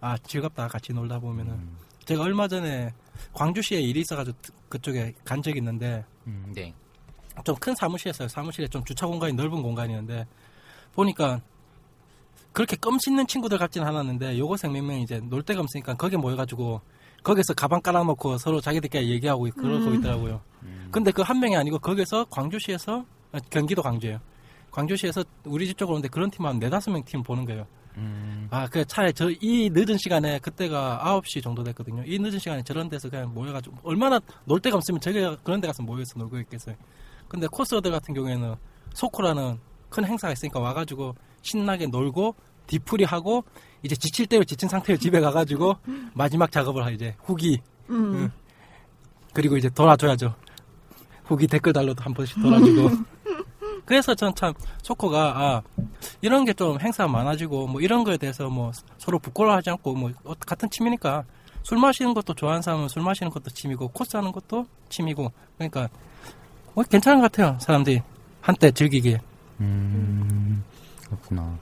아 즐겁다 같이 놀다 보면은 제가 얼마 전에 광주시에 일이 있어가지고 그쪽에 간 적이 있는데 음, 네. 좀 큰 사무실이었어요. 사무실에 좀 주차 공간이 넓은 공간이었는데 보니까 그렇게 껌 씹는 친구들 같지는 않았는데 요고생 몇 명이 이제 놀 데가 없으니까 거기 모여가지고 거기서 가방 깔아놓고 서로 자기들끼리 얘기하고 그러고 있더라고요. 근데 그 한 명이 아니고 거기서 광주시에서 아, 경기도 광주예요. 광주시에서 우리 집 쪽으로 오는데 그런 팀 한 네다섯 명 팀 보는 거예요. 음, 아, 그 차라리 저 이 늦은 시간에 그때가 9시 정도 됐거든요. 이 늦은 시간에 저런 데서 그냥 모여가지고 얼마나 놀 데가 없으면 저기 그런 데 가서 모여서 놀고 있겠어요. 근데 코스어들 같은 경우에는 소코라는 큰 행사가 있으니까 와가지고 신나게 놀고 뒤풀이 하고 이제 지칠 대로 지친 상태로 집에 가가지고 마지막 작업을 하 이제 후기 음. 그리고 이제 돌아줘야죠. 후기 댓글 달러도 한 번씩 돌아주고. 그래서 전 참 소코가 아 이런 게 좀 행사가 많아지고 뭐 이런 거에 대해서 뭐 서로 부끄러워하지 않고 뭐 어, 같은 취미니까 술 마시는 것도 좋아하는 사람은 술 마시는 것도 취미고 코스 하는 것도 취미고 그러니까 뭐 괜찮은 것 같아요 사람들이 한때 즐기기에 음, 그렇구나.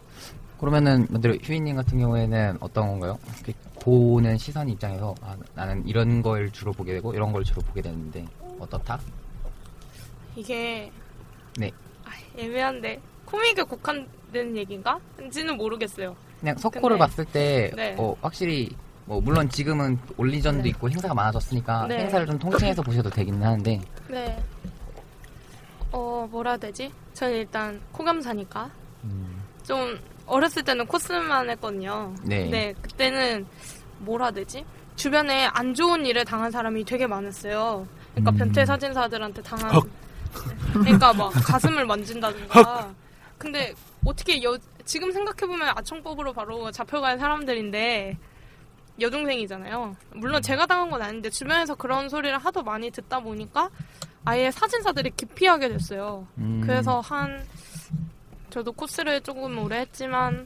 그러면은 먼저 휴이님 같은 경우에는 어떤 건가요? 보는 시선 입장에서 아, 나는 이런 걸 주로 보게 되고 이런 걸 주로 보게 되는데 어떻다? 이게 네. 아, 애매한데 코믹에 국한된 얘기인가? 인지는 모르겠어요. 그냥 석고를 근데- 봤을 때 네. 어, 확실히 뭐 물론 지금은 올리전도 네. 있고 행사가 많아졌으니까 네. 행사를 좀 통칭해서 보셔도 되긴 하는데 네. 어 뭐라 해야 되지? 저는 일단 코감사니까 음, 좀 어렸을 때는 코스만 했거든요. 네. 근데 그때는 뭐라 되지? 주변에 안 좋은 일을 당한 사람이 되게 많았어요. 그러니까 음. 변태 사진사들한테 당한. 헉. 그러니까 막 가슴을 만진다든가. 근데 어떻게 여, 지금 생각해 보면 아청법으로 바로 잡혀갈 사람들인데 여중생이잖아요. 물론 제가 당한 건 아닌데 주변에서 그런 소리를 하도 많이 듣다 보니까 아예 사진사들이 기피하게 됐어요. 음, 그래서 한 저도 코스를 조금 오래 했지만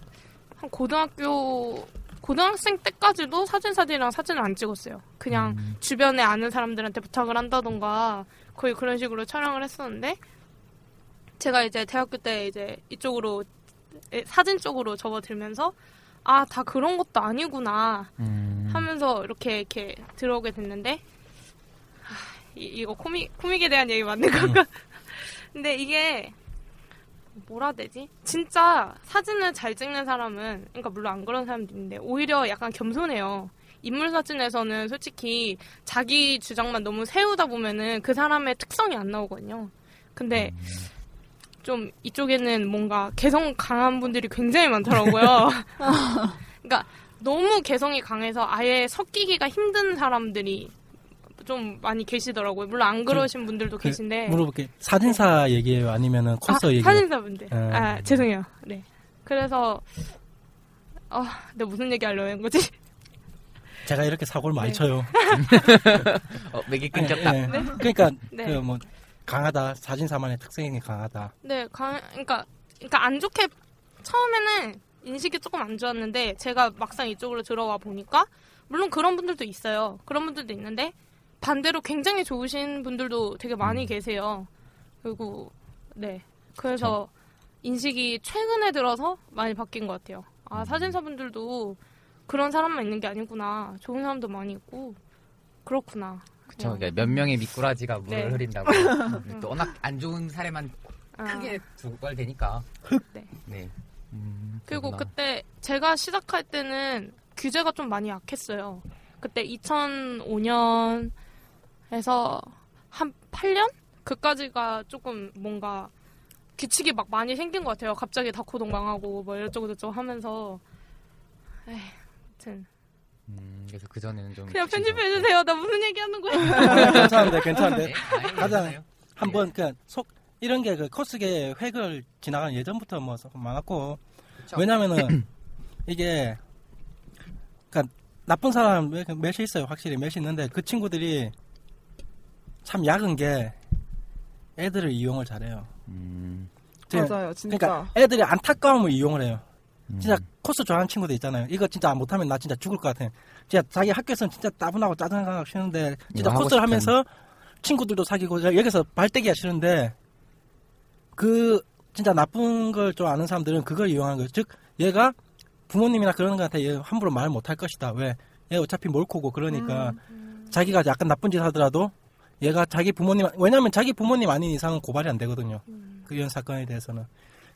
한 고등학교 고등학생 때까지도 사진사들이랑 사진을 안 찍었어요. 그냥 음. 주변에 아는 사람들한테 부탁을 한다던가 거의 그런 식으로 촬영을 했었는데 제가 이제 대학교 때 이제 이쪽으로 에, 사진 쪽으로 접어들면서 아 다 그런 것도 아니구나 음, 하면서 이렇게 이렇게 들어오게 됐는데 하, 이, 이거 코믹 코믹에 대한 얘기 맞는 건가? 근데 이게 뭐라 되지? 진짜 사진을 잘 찍는 사람은 그러니까 물론 안 그런 사람도 있는데 오히려 약간 겸손해요. 인물 사진에서는 솔직히 자기 주장만 너무 세우다 보면은 그 사람의 특성이 안 나오거든요. 근데 좀 이쪽에는 뭔가 개성 강한 분들이 굉장히 많더라고요. 그러니까 너무 개성이 강해서 아예 섞이기가 힘든 사람들이 좀 많이 계시더라고요. 물론 안 그러신 분들도 그, 계신데. 물어볼게 사진사 얘기예요 아니면은 코스 아, 얘기예요 사진사 분들. 아. 아, 죄송해요. 네. 그래서 아, 내가 무슨 얘기 하려고 한 거지? 제가 이렇게 사고를 많이 네. 쳐요 어, 맥이 끊겼다. 예, 예. 그러니까 네. 그뭐 강하다 사진사만의 특성이 강하다 네, 강, 그러니까, 그러니까 안 좋게 처음에는 인식이 조금 안 좋았는데 제가 막상 이쪽으로 들어와 보니까 물론 그런 분들도 있어요. 그런 분들도 있는데 반대로 굉장히 좋으신 분들도 되게 많이 계세요. 그리고 네, 그래서 인식이 최근에 들어서 많이 바뀐 것 같아요. 아 사진사분들도 그런 사람만 있는 게 아니구나. 좋은 사람도 많이 있고 그렇구나. 그쵸. 그러니까 몇 명의 미꾸라지가 물을 네. 흐린다고. 또 워낙 안 좋은 사례만 아. 크게 두고 되니까. 네. 네. 음, 그리고. 그때 제가 시작할 때는 규제가 좀 많이 약했어요. 그때 2005년 에서 한 8년? 그까지가 조금 뭔가 규칙이 막 많이 생긴 것 같아요. 갑자기 다코동 망하고 뭐 이러저쩌고 저쩌고 하면서 에이, 아무튼 음, 그래서 그 전에는 좀 그냥. 편집해 주세요. 나 무슨 얘기 하는 거야? 괜찮은데 괜찮은데 네, 아니, 가자. 괜찮아요. 한번 그냥 속 이런 게 그 코스계 획을 지나가는 예전부터 뭐 많았고 그쵸. 왜냐면은 이게 그러니까 나쁜 사람 몇- 몇이 있어요 확실히 몇이 있는데 그 친구들이 참 약은 게 애들을 이용을 잘해요. 음, 제- 맞아요, 진짜. 그러니까 애들이 안타까움을 이용을 해요. 음. 진짜 코스 좋아하는 친구들 있잖아요. 이거 진짜 못하면 나 진짜 죽을 것 같아. 진짜 자기 학교에서는 진짜 따분하고 짜증나고 싫은데 진짜 코스를 하면서 친구들도 사귀고 여기서 발대기가 싫은데 그 진짜 나쁜 걸 좀 아는 사람들은 그걸 이용하는 거예요. 즉 얘가 부모님이나 그런 거한테 얘 함부로 말 못할 것이다. 왜? 얘 어차피 몰코고 그러니까 자기가 약간 나쁜 짓 하더라도 얘가 자기 부모님 왜냐면 자기 부모님 아닌 이상은 고발이 안 되거든요. 그 이런 사건에 대해서는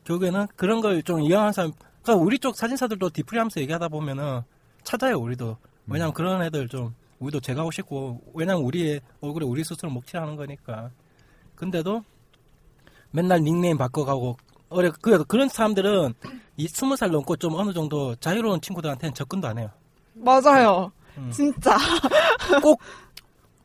결국에는 그런 걸 좀 이용한 사람 그러니까 우리 쪽 사진사들도 디프리하면서 얘기하다 보면은 찾아요 우리도 왜냐면 그런 애들 좀 우리도 제가하고 싶고 왜냐면 우리의 얼굴에 우리 스스로 먹칠하는 거니까 근데도 맨날 닉네임 바꿔가고 어려 그 그런 사람들은 이 스무 살 넘고 좀 어느 정도 자유로운 친구들한테는 접근도 안 해요. 맞아요. 음. 진짜. 꼭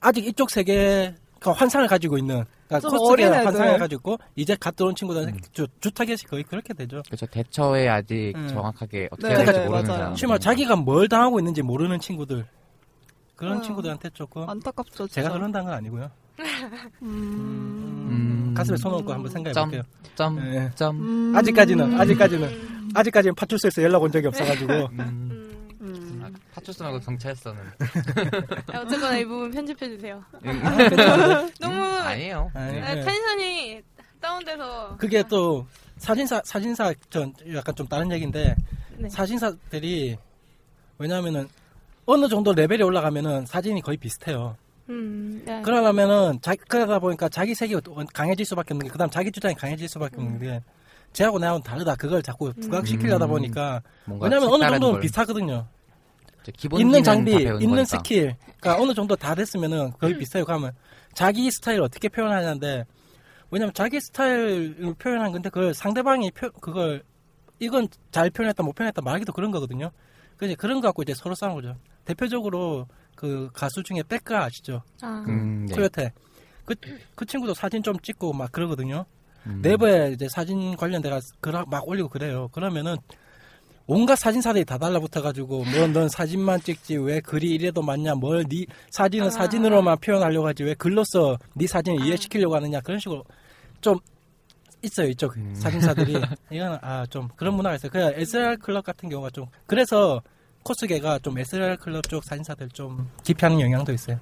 아직 이쪽 세계 그 환상을 가지고 있는 그러니까 애들. 환상을 가지고 있고 이제 갓 들어온 친구들은 주, 주 타겟이 거의 그렇게 되죠. 그렇죠. 대처에 아직 음. 정확하게 어떻게 네, 해야 될지 네, 모르는. 사람. 심지어 자기가 뭘 당하고 있는지 모르는 친구들 그런 아. 친구들한테 조금 안타깝죠, 진짜. 제가 그런다는 건 아니고요. 음. 음. 가슴에 손 얹고 한번 생각해 점. 볼게요. 점, 네. 점. 음. 아직까지는 아직까지는 아직까지는 파출소에서 연락 온 적이 없어가지고 음. 음. 음. 아, 파출소 말고 경찰서는 아, 어쨌거나 이 부분 편집해 주세요. 너무 아니에요. 아니, 아, 네. 텐션이 다운돼서 그게 또 사진사 사진사 전 약간 좀 다른 얘기인데 네. 사진사들이 왜냐하면은 어느 정도 레벨이 올라가면은 사진이 거의 비슷해요. 음, 네. 그러려면은 자, 그러다 보니까 자기 색이 강해질 수밖에 없는 게 그다음 자기 주장이 강해질 수밖에 없는 게 쟤하고 나하고는 다르다. 그걸 자꾸 부각시키려다 음. 보니까 뭔가 왜냐면 어느 정도는 걸. 비슷하거든요. 있는 장비, 있는 거니까. 스킬, 그러니까 어느 정도 다 됐으면은 거의 비슷해요. 그러면 자기 스타일을 어떻게 표현하냐인데 왜냐면 자기 스타일을 표현한 건데 그걸 상대방이 표, 그걸 이건 잘 표현했다 못 표현했다 말하기도 그런 거거든요. 그래서 그런 거 갖고 이제 서로 싸우는 거죠. 대표적으로 그 가수 중에 백가 아시죠? 아, 음, 네. 코요테. 그, 그 친구도 사진 좀 찍고 막 그러거든요. 음. 내부에 이제 사진 관련돼가 그라- 막 올리고 그래요. 그러면은 온갖 사진사들이 다 달라붙어가지고 뭐 넌 사진만 찍지 왜 글이 이래도 맞냐 뭘 네 사진은 아. 사진으로만 표현하려고 하지 왜 글로써 네 사진을 이해시키려고 하느냐 그런 식으로 좀 있어요 이쪽 음. 사진사들이 이거는 아좀 그런 문화가 있어요. 그냥 SR 클럽 같은 경우가 좀 그래서 코스계가 좀 SR 클럽 쪽 사진사들 좀 기피하는 영향도 있어요.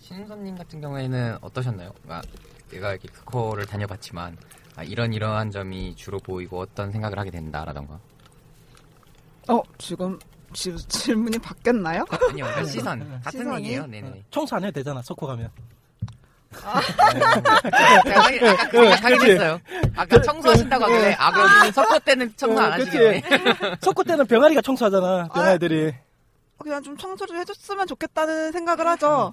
신선님 같은 경우에는 어떠셨나요? 아, 내가 이렇게 스코어를 다녀봤지만 아, 이런 이러한 점이 주로 보이고 어떤 생각을 하게 된다라던가. 어, 지금, 지금 질문이 바뀌었나요? 아니요, 그러니까 시선 같은 시선이? 얘기예요. 네네. 청소 안 해도 되잖아 석호 가면. 제가 하긴- 아까 그 생각하긴 그치? 했어요. 아까 청소하신다고 하길래 아 그럼 석고 때는 청소 안 어? 하시겠네. 석고 때는 병아리가 청소하잖아 병아리들이. 그냥 좀 청소를 해줬으면 좋겠다는 생각을 하죠.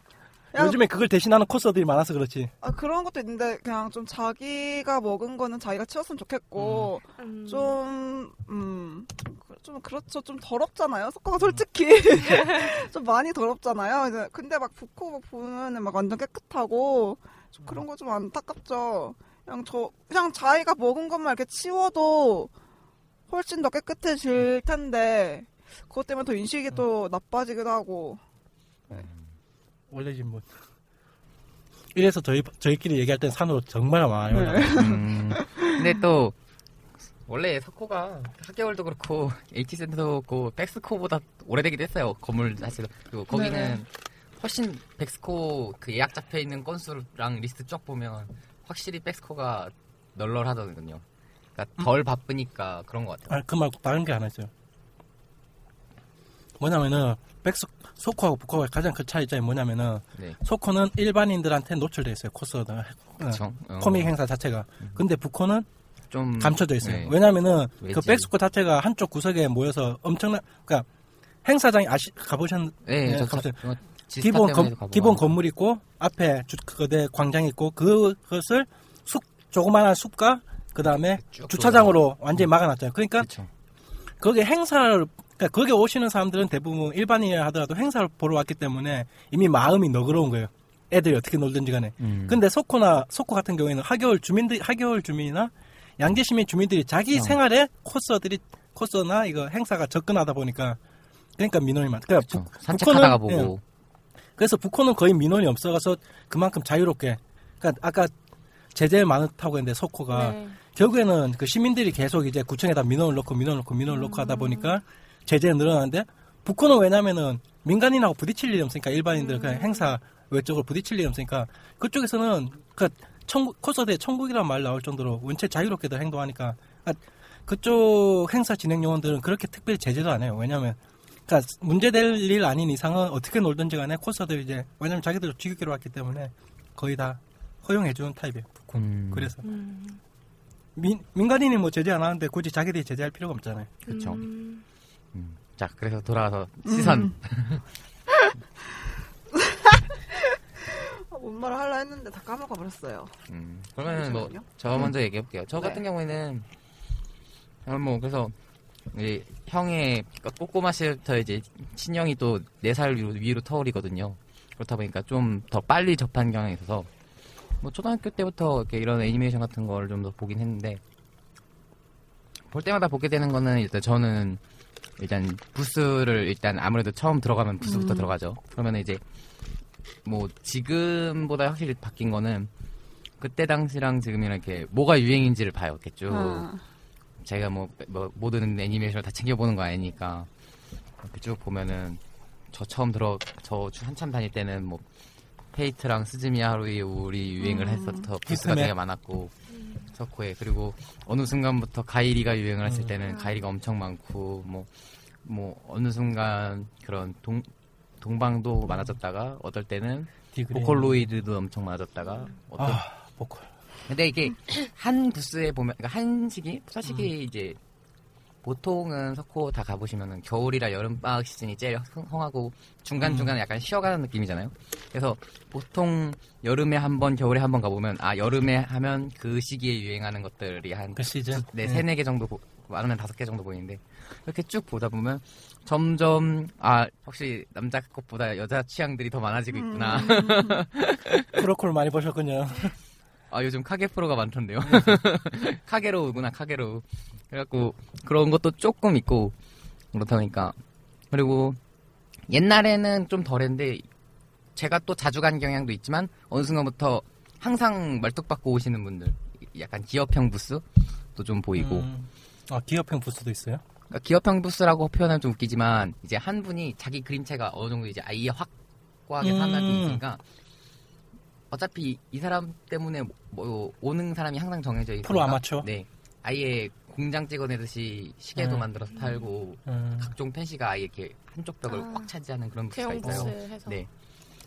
요즘에 그걸 대신하는 코스들이 많아서 그렇지. 아, 그런 것도 있는데 그냥 좀 자기가 먹은 거는 자기가 치웠으면 좋겠고 음. 좀 음. 좀 그렇죠. 좀 더럽잖아요. 석고가 솔직히 좀 많이 더럽잖아요. 이제 근데 막 붓고 막 보면은 막 완전 깨끗하고 좀 그런 거 좀 안타깝죠. 그냥 저 그냥 자기가 먹은 것만 이렇게 치워도 훨씬 더 깨끗해질 텐데 그것 때문에 더 인식이 또 나빠지기도 하고 원 래 지금 뭐 이래서 저희 저희끼리 얘기할 땐 산으로 정말 많이 올라. 네. 음, 근데 또 원래 석고가 학개월도 그렇고 H센터도 그렇고 백스코보다 오래되기도 했어요. 건물 자체도. 그리고 거기는 네. 훨씬 벡스코 그 예약 잡혀 있는 건수랑 리스트 쫙 보면 확실히 벡스코가 널널하거든요. 그러니까 덜 바쁘니까 그런 것 같아요. 아, 그 말고 다른 게 하나 있어요. 뭐냐면은 벡스 서코하고 부코가 가장 큰 차이점이 뭐냐면은 네, 서코는 일반인들한테 노출돼 있어요 코스가 그렇죠. 어, 코믹 행사 자체가. 근데 부코는 좀 감춰져 있어요. 네. 왜냐면은 그 외지. 벡스코 자체가 한쪽 구석에 모여서 엄청난 그러니까 행사장이 아시 가보셨 네, 네, 저, 가보세요. 저, 어, 지스타 기본 가보고 기본. 건물 있고 앞에 주, 거대 광장 있고 그것을 숲 조그마한 숲과 그 다음에 쭉 주차장으로 완전히 막아놨잖아요. 그러니까 그렇죠. 거기 행사를 그러니까 거기 오시는 사람들은 대부분 일반인이라 하더라도 행사를 보러 왔기 때문에 이미 마음이 너그러운 거예요. 애들이 어떻게 놀든지 간에. 음. 근데 소코나 소코 같은 경우에는 하겨울 주민들 하겨울 주민이나 양재 시민 주민들이 자기 어. 생활에 코스들이 코스나 이거 행사가 접근하다 보니까 그러니까 민원이 많다. 그러니까 그렇죠. 북- 산책하다가 북한은, 보고 그래서 북한은 거의 민원이 없어가서 그만큼 자유롭게 그러니까 아까 제재 많다고 했는데 소코가 네. 결국에는 그 시민들이 계속 이제 구청에다 민원을 넣고 민원을 넣고 민원을 넣고 하다 보니까 제재가 늘어나는데 북한은 왜냐면은 민간인하고 부딪힐 일이 없으니까 일반인들 그냥 행사 외적으로 부딪힐 일이 없으니까 그쪽에서는 그 천국 코스대 천국이란 말 나올 정도로 원체 자유롭게들 행동하니까 아, 그쪽 행사 진행 요원들은 그렇게 특별히 제재도 안 해요. 왜냐면 그러니까 문제될 일 아닌 이상은 어떻게 놀든지 간에 코스들 이제 왜냐면 자기들 지극기로 왔기 때문에 거의 다 허용해주는 타입이에요. 북한. 음. 그래서 음. 민, 민간인이 뭐 제재 안 하는데 굳이 자기들이 제재할 필요가 없잖아요. 그쵸. 음. 음. 자, 그래서 돌아와서 시선. 음. 아, 뭔 말을 하려 했는데 다 까먹어 버렸어요. 음. 그러면 뭐, 잠시만요. 저 먼저 얘기해 볼게요. 저 네. 같은 경우에는, 어, 뭐, 그래서, 이 형의 그러니까 꼬꼬마 시부터 이제 친형이 또 4살 위로, 위로 터울이거든요. 그렇다 보니까 좀 더 빨리 접한 경향이 있어서, 뭐, 초등학교 때부터 이렇게 이런 애니메이션 같은 걸 좀 더 보긴 했는데, 볼 때마다 보게 되는 거는 일단 저는 일단 부스를 일단 아무래도 처음 들어가면 부스부터 음. 들어가죠. 그러면 이제 뭐 지금보다 확실히 바뀐 거는 그때 당시랑 지금이랑 이렇게 뭐가 유행인지를 봐요. 이렇게 쭉 아, 제가 뭐, 뭐 모든 애니메이션을 다 챙겨보는 거 아니니까 이렇게 쭉 보면은 저 처음 들어 저 한참 다닐 때는 뭐 페이트랑 스즈미야 하루히 우리 유행을 음. 했었던 부스가. 되게 많았고 서코에 그리고 어느 순간부터 가히리가 유행을 했을 음. 때는 가히리가 엄청 많고 뭐뭐 어느 순간 그런 동 동방도 많아졌다가 어떨 때는 디그린. 보컬로이드도 엄청 많아졌다가 어떤 아, 보컬. 근데 이게 한 부스에 보면 그러니까 한 시기 사시기 이제 보통은 석호 다 가보시면은 겨울이라 여름 방학 시즌이 제일 흥- 흥하고 중간 중간에 약간 쉬어가는 느낌이잖아요. 그래서 보통 여름에 한 번, 겨울에 한 번 가보면 아 여름에 하면 그 시기에 유행하는 것들이 한그 시즌. 네, 음. 세네 개 정도, 보- 많으면 다섯 개 정도 보이는데, 이렇게 쭉 보다 보면, 점점, 아, 확실히 남자 것보다 여자 취향들이 더 많아지고 있구나. 프로콜 많이 보셨군요. 아, 요즘 카게 프로가 많던데요. 카게로우구나, 카게로우. 그래갖고, 그런 것도 조금 있고, 그렇다 보니까. 그리고, 옛날에는 좀 덜했는데, 제가 또 자주 간 경향도 있지만, 어느 순간부터 항상 말뚝받고 오시는 분들, 약간 기업형 부스 도 좀 보이고, 음. 아, 기업형 부스도 있어요? 그러니까 기업형 부스라고 표현하면 좀 웃기지만 이제 한 분이 자기 그림체가 어느 정도 이제 아예 확고하게 음. 사람이 있으니까 어차피 이 사람 때문에 뭐 오는 사람이 항상 정해져 있으니까 프로 아마추어? 네 아예 공장 찍어내듯이 시계도 음. 만들어서 팔고 음. 각종 펜시가 아예 이렇게 한쪽 벽을 아. 꽉 차지하는 그런 부스가 있어요. 해서. 네.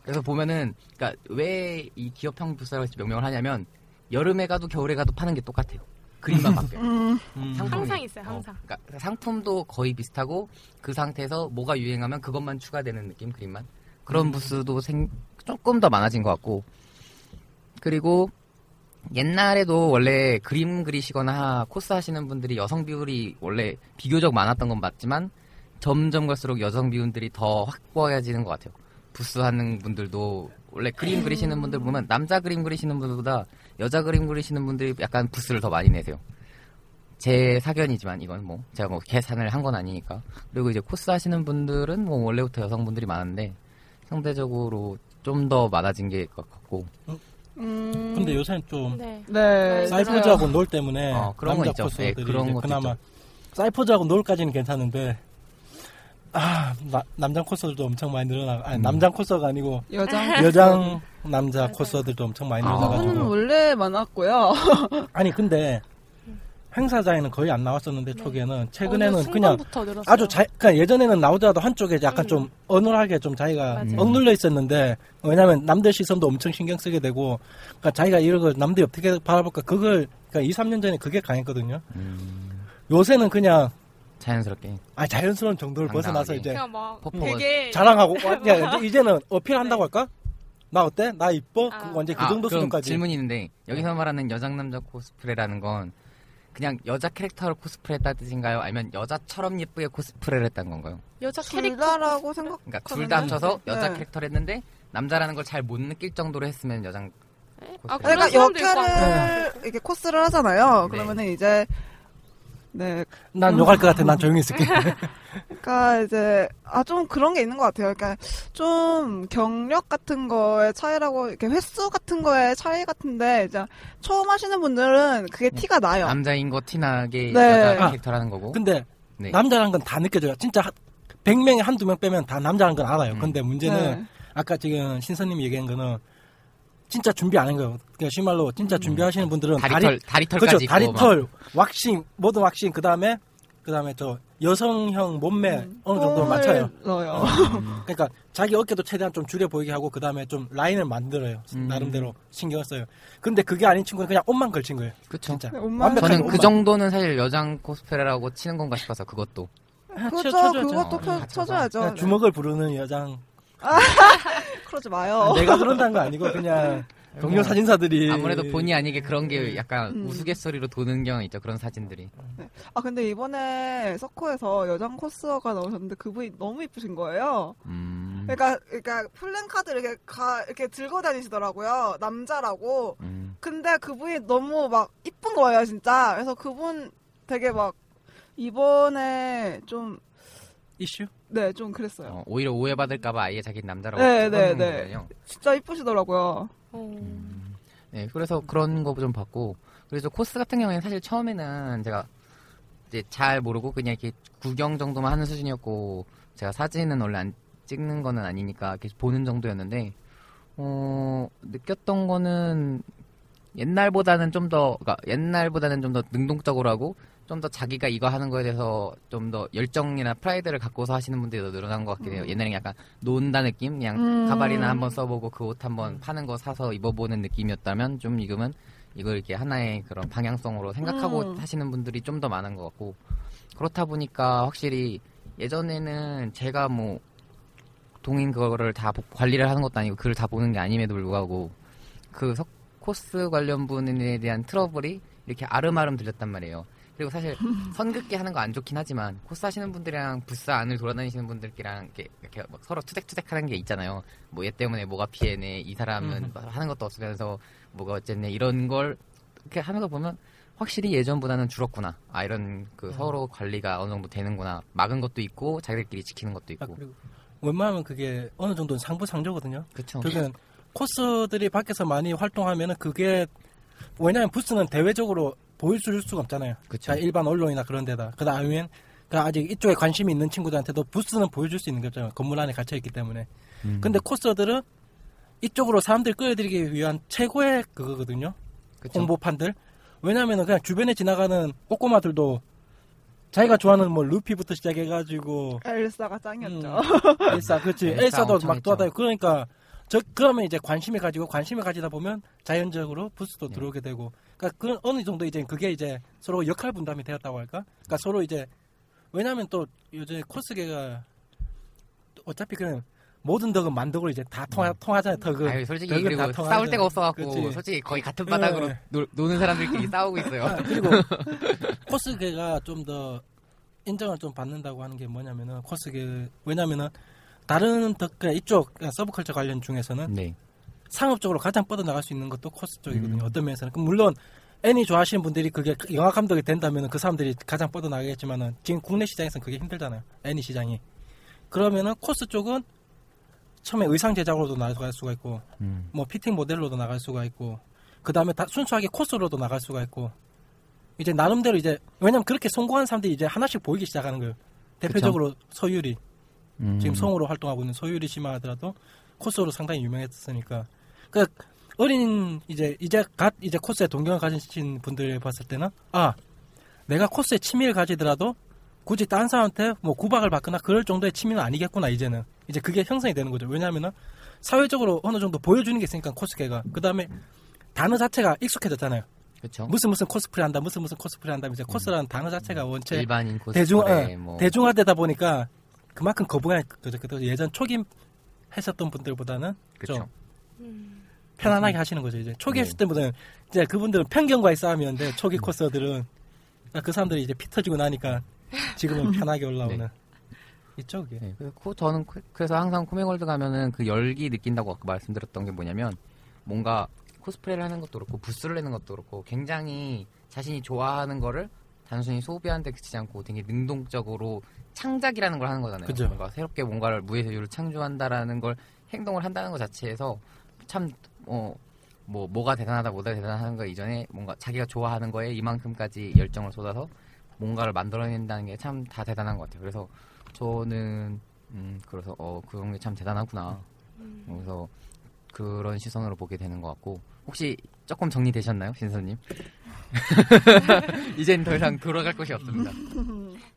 그래서 보면은 그러니까 왜 이 기업형 부스라고 명명을 하냐면 여름에 가도 겨울에 가도 파는 게 똑같아요. 그림만 바뀌어요. 음, 음. 상품이. 항상 있어요, 항상. 어, 그러니까 상품도 거의 비슷하고 그 상태에서 뭐가 유행하면 그것만 추가되는 느낌 그림만 그런 부스도 생, 조금 더 많아진 것 같고 그리고 옛날에도 원래 그림 그리시거나 코스 하시는 분들이 여성 비율이 원래 비교적 많았던 건 맞지만 점점 갈수록 여성 비율들이 더 확고해지는 것 같아요. 부스 하는 분들도 원래 그림 그리시는 분들 보면 남자 그림 그리시는 분들보다 여자 그림 그리시는 분들이 약간 부스를 더 많이 내세요. 제 사견이지만 이건 뭐 제가 뭐 계산을 한 건 아니니까 그리고 이제 코스 하시는 분들은 뭐 원래부터 여성분들이 많은데 상대적으로 좀 더 많아진 게 같고 음. 근데 요새는 좀 네. 네. 사이퍼즈하고 놀 때문에 어, 그런 건 남자 있죠. 네, 코스들이 그런 그나마 있죠. 사이퍼즈하고 놀까지는 괜찮은데 아 나- 남장 코스들도 엄청 많이 늘어나 아니 음. 남장 코스가 아니고 여장. 여장 남자 코스들도 엄청 많이 아. 늘어나가지고 원래 많았고요. 아니 근데 행사장에는 거의 안 나왔었는데 초기에는 최근에는 어느 그냥 늘었어요. 아주 자, 그러니까 예전에는 나오더라도 한쪽에 약간 음. 좀 어눌하게 좀 자기가 맞아요. 억눌려 있었는데 왜냐면 남들 시선도 엄청 신경 쓰게 되고 그러니까 자기가 이런 걸 남들이 어떻게 바라볼까 그걸 그러니까 2, 3년 전에 그게 강했거든요. 음, 요새는 그냥 자연스럽게 아 자연스러운 정도를. 벗어나서 이제. 되게 자랑하고 와, 야, 이제 이제는 어필한다고 할까? 나 어때? 나 이뻐? 아. 그 완전 그 아, 정도 그럼 수준까지. 질문이 있는데 여기서 말하는 여장 남자 코스프레라는 건 그냥 여자 캐릭터를 코스프레 했다는 뜻인가요? 아니면 여자처럼 예쁘게 코스프레를 했다는 건가요? 여자 둘 캐릭터 다라고 생각. 그러니까 둘 다 합쳐서 여자 네. 캐릭터를 했는데 남자라는 걸 잘 못 느낄 정도로 했으면 여장 아, 코스프레. 그러니까 역할을 이렇게 코스를 하잖아요. 네. 그러면은 이제 네. 난 욕할 것 같아. 난 조용히 있을게. 그러니까 이제 아 좀 그런 게 있는 것 같아요. 그러니까 좀 경력 같은 거의 차이라고 이렇게 횟수 같은 거의 차이 같은데 이제 처음 하시는 분들은 그게 티가 나요. 남자인 거 티나게 네. 여자 아, 캐릭터라는 거고. 근데 네. 남자란 건 다 느껴져요. 진짜 100명에 한두 명 빼면 다 남자란 건 알아요. 음. 근데 문제는 네. 아까 지금 신선님이 얘기한 거는 진짜 준비 안 한 거예요. 그러니까 쉬말로 진짜 준비하시는 분들은 다리털 다리털까지 그렇죠. 있고 막. 다리털, 왁싱, 모든 왁싱, 그 다음에, 그 다음에 저 여성형 몸매 어느 정도 맞춰요. 넣어요. 음. 그러니까 자기 어깨도 최대한 좀 줄여 보이게 하고, 그 다음에 좀 라인을 만들어요. 음. 나름대로 신경을 써요. 근데 그게 아닌 친구는 그냥 옷만 걸친 거예요. 그쵸. 진짜. 네, 옷만 완벽하게 저는 그 옷만. 정도는 사실 여장 코스프레라고 치는 건가 싶어서 그것도. 그렇죠. 쳐줘야죠. 그것도 어, 펴, 같이 쳐줘야죠. 네. 주먹을 부르는 여장. 그러지 마요. 내가 그런다는 거 아니고, 그냥 동료 사진사들이. 아무래도 본의 아니게 그런 게 약간 음. 우스갯소리로 도는 경향 있죠. 그런 사진들이. 아 근데 이번에 서코에서 여장 코스어가 나오셨는데 그분이 너무 이쁘신 거예요. 음. 그러니까 그러니까 플랜카드 이렇게 가 이렇게 들고 다니시더라고요. 남자라고. 음. 근데 그분이 너무 막 이쁜 거예요, 진짜. 그래서 그분 되게 막 이번에 좀 이슈? 네, 좀 그랬어요. 어, 오히려 오해받을까봐 아예 자기 남자라고 네, 네, 네. 거예요. 진짜 이쁘시더라고요. 어. 네, 그래서 그런 거 좀 봤고, 그래서 코스 같은 경우에는 사실 처음에는 제가 이제 잘 모르고 그냥 이렇게 구경 정도만 하는 수준이었고, 제가 사진은 원래 안 찍는 거는 아니니까 계속 보는 정도였는데, 어, 느꼈던 거는 옛날보다는 좀 더, 그러니까 옛날보다는 좀 더 능동적으로 하고, 좀 더 자기가 이거 하는 거에 대해서 좀 더 열정이나 프라이드를 갖고서 하시는 분들이 더 늘어난 것 같긴 해요. 옛날에는 약간 논다 느낌? 그냥 음. 가발이나 한번 써보고 그 옷 한번 파는 거 사서 입어보는 느낌이었다면 좀 지금은 이걸 이렇게 하나의 그런 방향성으로 생각하고 음. 하시는 분들이 좀 더 많은 것 같고 그렇다 보니까 확실히 예전에는 제가 뭐 동인 그거를 다 보- 관리를 하는 것도 아니고 글을 다 보는 게 아님에도 불구하고 그 석- 코스 관련 분에 대한 트러블이 이렇게 아름아름 들렸단 말이에요. 그리고 사실 선긋게 하는 거 안 좋긴 하지만 코스 하시는 분들이랑 부스 안을 돌아다니시는 분들끼랑 이렇게, 이렇게 막 서로 투닥투닥 하는 게 있잖아요. 뭐 얘 때문에 뭐가 피해네, 이 사람은 음. 하는 것도 없으면서 뭐가 어쨌네 이런 걸 이렇게 하는 거 보면 확실히 예전보다는 줄었구나. 아 이런 그 음. 서로 관리가 어느 정도 되는구나. 막은 것도 있고 자기들끼리 지키는 것도 아, 있고. 그리고 웬만하면 그게 어느 정도는 상부상조거든요. 그렇죠. 그러면 코스들이 밖에서 많이 활동하면은 그게 왜냐면 부스는 대외적으로 보여줄 수가 없잖아요. 그쵸. 자, 일반 언론이나 그런 데다. 그 다음엔 그 아직 이쪽에 관심이 있는 친구들한테도 부스는 보여줄 수 있는 거죠. 건물 안에 갇혀 있기 때문에. 음. 근데 코스들은 이쪽으로 사람들 끌어들이기 위한 최고의 그거거든요. 그쵸. 홍보판들. 왜냐면은 그냥 주변에 지나가는 꼬꼬마들도 자기가 좋아하는 뭐 루피부터 시작해가지고 엘사가 짱이었죠. 엘사, 그렇지. 엘사 엘사도 엄청 막 했죠. 돌아다니고 그러니까 저 그러면 이제 관심을 가지고 관심을 가지다 보면 자연적으로 부스도 네. 들어오게 되고 그러니까 그 어느 정도 이제 그게 이제 서로 역할 분담이 되었다고 할까? 그러니까 서로 이제 왜냐하면 또 요즘 코스계가 어차피 그냥 모든 덕은 만덕으로 이제 다 통하, 통하잖아요. 덕은. 음. 아유, 솔직히 덕은 그리고 다 싸울. 데가 없어갖고 그치. 솔직히 거의 같은 바닥으로 네. 노, 노는 사람들끼리 싸우고 있어요. 아, 그리고 코스계가 좀 더 인정을 좀 받는다고 하는 게 뭐냐면은 코스계 왜냐면은 다른 덕 그냥 이쪽 서브컬처 관련 중에서는 네. 상업적으로 가장 뻗어 나갈 수 있는 것도 코스 쪽이거든요. 음. 어떤 면에서는 그럼 물론 애니 좋아하시는 분들이 그게 영화 감독이 된다면 그 사람들이 가장 뻗어 나가겠지만은 지금 국내 시장에서는 그게 힘들잖아요. 애니 시장이. 그러면은 코스 쪽은 처음에 의상 제작으로도 나갈 수가 있고 음. 뭐 피팅 모델로도 나갈 수가 있고 그 다음에 다 순수하게 코스로도 나갈 수가 있고 이제 나름대로 이제 왜냐면 그렇게 성공한 사람들이 이제 하나씩 보이기 시작하는 거예요. 대표적으로 소유리 음. 지금 성우로 활동하고 있는 소유리 씨만 하더라도 코스로 상당히 유명했으니까 그 어린 이제 이제 갓 이제 코스에 동경을 가지신 분들 봤을 때는 아 내가 코스에 취미를 가지더라도 굳이 다른 사람한테 뭐 구박을 받거나 그럴 정도의 취미는 아니겠구나 이제는 이제 그게 형성이 되는 거죠 왜냐하면은 사회적으로 어느 정도 보여주는 게 있으니까 코스계가 그 다음에 단어 자체가 익숙해졌잖아요 그렇죠. 무슨 무슨 코스프레 한다 무슨 무슨 코스프레 한다 이제 코스라는 단어 자체가 원체 일반인 코스프레 대중 어, 뭐 대중화되다 보니까 그만큼 거부가 그죠 그죠 예전 초기 했었던 분들보다는 그쵸. 좀 음. 편안하게 하시는 거죠 이제 초기 네. 했을 때보다는 이제 그분들은 편견과의 싸움이었는데 초기 코스들은 그 사람들이 이제 피 터지고 나니까 지금은 편하게 올라오는 네. 이쪽이 네, 그래서 코- 저는 그- 그래서 항상 코미월드 가면은 그 열기 느낀다고 아까 말씀드렸던 게 뭐냐면 뭔가 코스프레를 하는 것도 그렇고 부스를 내는 것도 그렇고 굉장히 자신이 좋아하는 거를 단순히 소비하는 데 그치지 않고 되게 능동적으로 창작이라는 걸 하는 거잖아요. 그죠. 뭔가 새롭게 뭔가를 무에서 유를 창조한다라는 걸 행동을 한다는 것 자체에서 참 어, 뭐 뭐가 대단하다 뭐가 대단하는 거 이전에 뭔가 자기가 좋아하는 거에 이만큼까지 열정을 쏟아서 뭔가를 만들어낸다는 게 참 다 대단한 것 같아요. 그래서 저는 음 그래서 어 그런 게 참 대단하구나. 음. 그래서 그런 시선으로 보게 되는 것 같고 혹시 조금 정리되셨나요, 신선님? 이젠 더 이상 돌아갈 곳이 없습니다.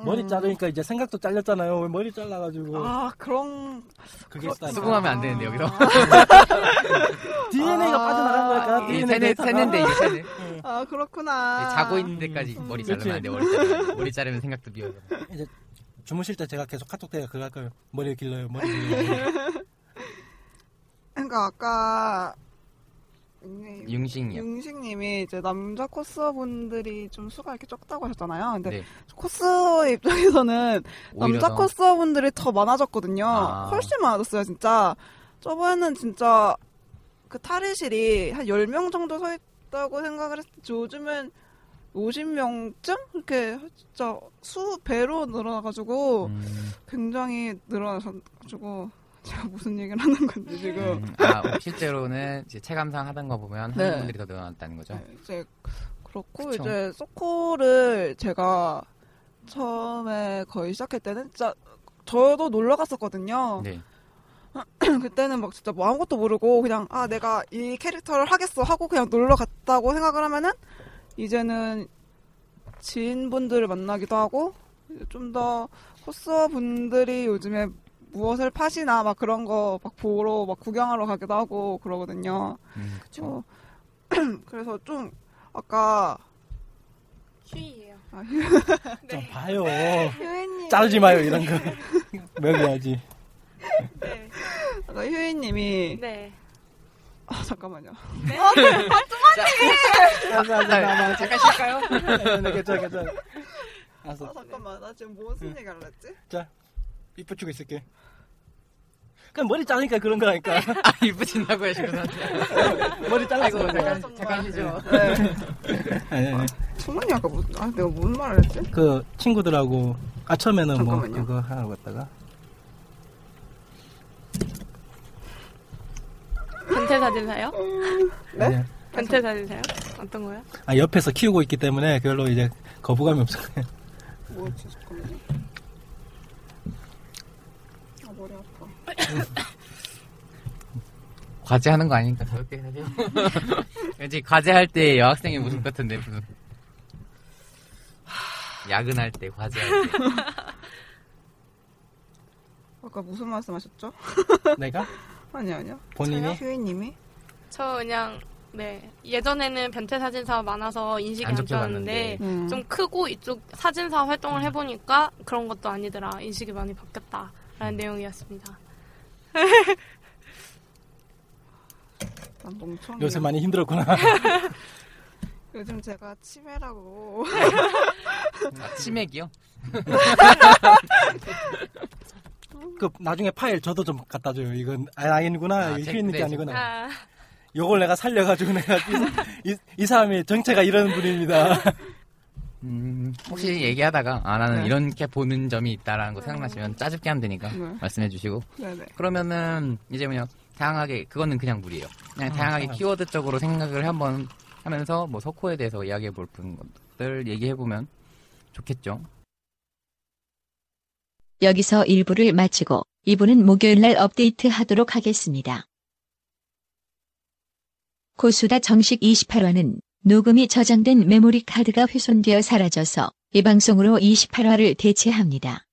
음, 머리 자르니까 이제 생각도 잘렸잖아요. 머리 잘라가지고 아 그런 그게 스타일. 수긍하면 안 되는데 여기서 DNA가 아. 빠져나간 거니까 이 DNA 세네. 세는데 이게 세네. 아 그렇구나. 자고 있는 데까지 머리 자르면 안 돼. 머리 자르면 머리 자르면 생각도 비어져. 주무실 때 제가 계속 카톡 때가 그거 할 거예요. 머리 길러요. 머리 길러요. 그러니까 아까 융식이요. 융식님이 이제 남자 코스어분들이 좀 수가 이렇게 적다고 하셨잖아요. 근데 네. 코스 입장에서는 남자 더- 코스어분들이 더 많아졌거든요. 아. 훨씬 많아졌어요, 진짜. 저번에는 진짜 그 탈의실이 한 10명 정도 서 있다고 생각을 했지 요즘은 50명쯤? 이렇게 진짜 수 배로 늘어나가지고 음, 굉장히 늘어나셔가지고 제가 무슨 얘기를 하는 건지 지금 음, 아 실제로는 이제 체감상 하던 거 보면 네. 하는 분들이 더 늘어났다는 거죠. 네, 이제 그렇고 그쵸. 이제 소코를 제가 처음에 거의 시작할 때는 진짜 저도 놀러 갔었거든요. 네. 그때는 막 진짜 뭐 아무것도 모르고 그냥 아 내가 이 캐릭터를 하겠어 하고 그냥 놀러 갔다고 생각을 하면은 이제는 지인분들을 만나기도 하고 좀 더 코스어 분들이 요즘에 무엇을 파시나 막 그런 거 막 보러 막 구경하러 가기도 하고 그러거든요. 음, 그쵸. 어, 그래서 좀 아까 휴이예요. 아, 좀 봐요. 휴이님 자르지 마요 이런 거. 먹여야지. 네. 아까 휴이님이 네. 아 잠깐만요. 잠깐 쉴까요? 괜찮아 괜찮아. 아. 잠깐만 나 지금 무슨 얘기 했지? 자, 입 붙이고 있을게. 그냥 머리 자르니까 그런 거라니까. 아 이쁘신다고요 지금. 머리 잘랐어. 아이고 내가. 잠깐 잠깐 쉬죠. 아니, 아니. 충분히 아까 뭐, 아 내가 무슨 말을 했지? 그 친구들하고 아 처음에는 뭐 잠깐만요. 그거 하러 갔다가 변태 사진 사요? 네? 네. 변태 사진 사요? 어떤 거요? 아 옆에서 키우고 있기 때문에 별로 이제 거부감이 없어요. 뭐지 잠깐만요. 아 머리 아파. 과제하는 거 아니니까 저렇게 하세요. 왠지 과제할 때 여학생의 모습 같은데 무슨 야근할 때 과제할 때. 아까 무슨 말씀 하셨죠? 내가 아니 아니요. 본인이? 휴이님이? 저 그냥 네 예전에는 변태 사진사 많아서 인식이 안 안 좋았는데 음. 좀 크고 이쪽 사진사 활동을 해보니까 그런 것도 아니더라 인식이 많이 바뀌었다 라는 내용이었습니다. 난 멍청이. 요새 많이 힘들었구나. 요즘 제가 치매라고. 아, 치맥이요? 그 나중에 파일 저도 좀 갖다 줘요. 이건 아, 아니구나. 아, 책- 휴인님 게 네, 아니구나. 아, 요걸 내가 살려가지고 내가 이, 이, 이 사람의 정체가 이런 분입니다. 음, 혹시 얘기하다가 아 나는 네. 이렇게 보는 점이 있다라는 거 생각나시면 짜집게 하면 되니까 네. 말씀해 주시고 네네. 그러면은 이제 뭐냐 다양하게 그거는 그냥 물이에요. 그냥 다양하게 상관없어. 키워드적으로 생각을 한번 하면서 뭐 석호에 대해서 이야기해 볼 것들 얘기해 보면 좋겠죠. 여기서 1부를 마치고 2부는 목요일날 업데이트 하도록 하겠습니다. 고수다 정식 28화는 녹음이 저장된 메모리 카드가 훼손되어 사라져서 이 방송으로 28화를 대체합니다.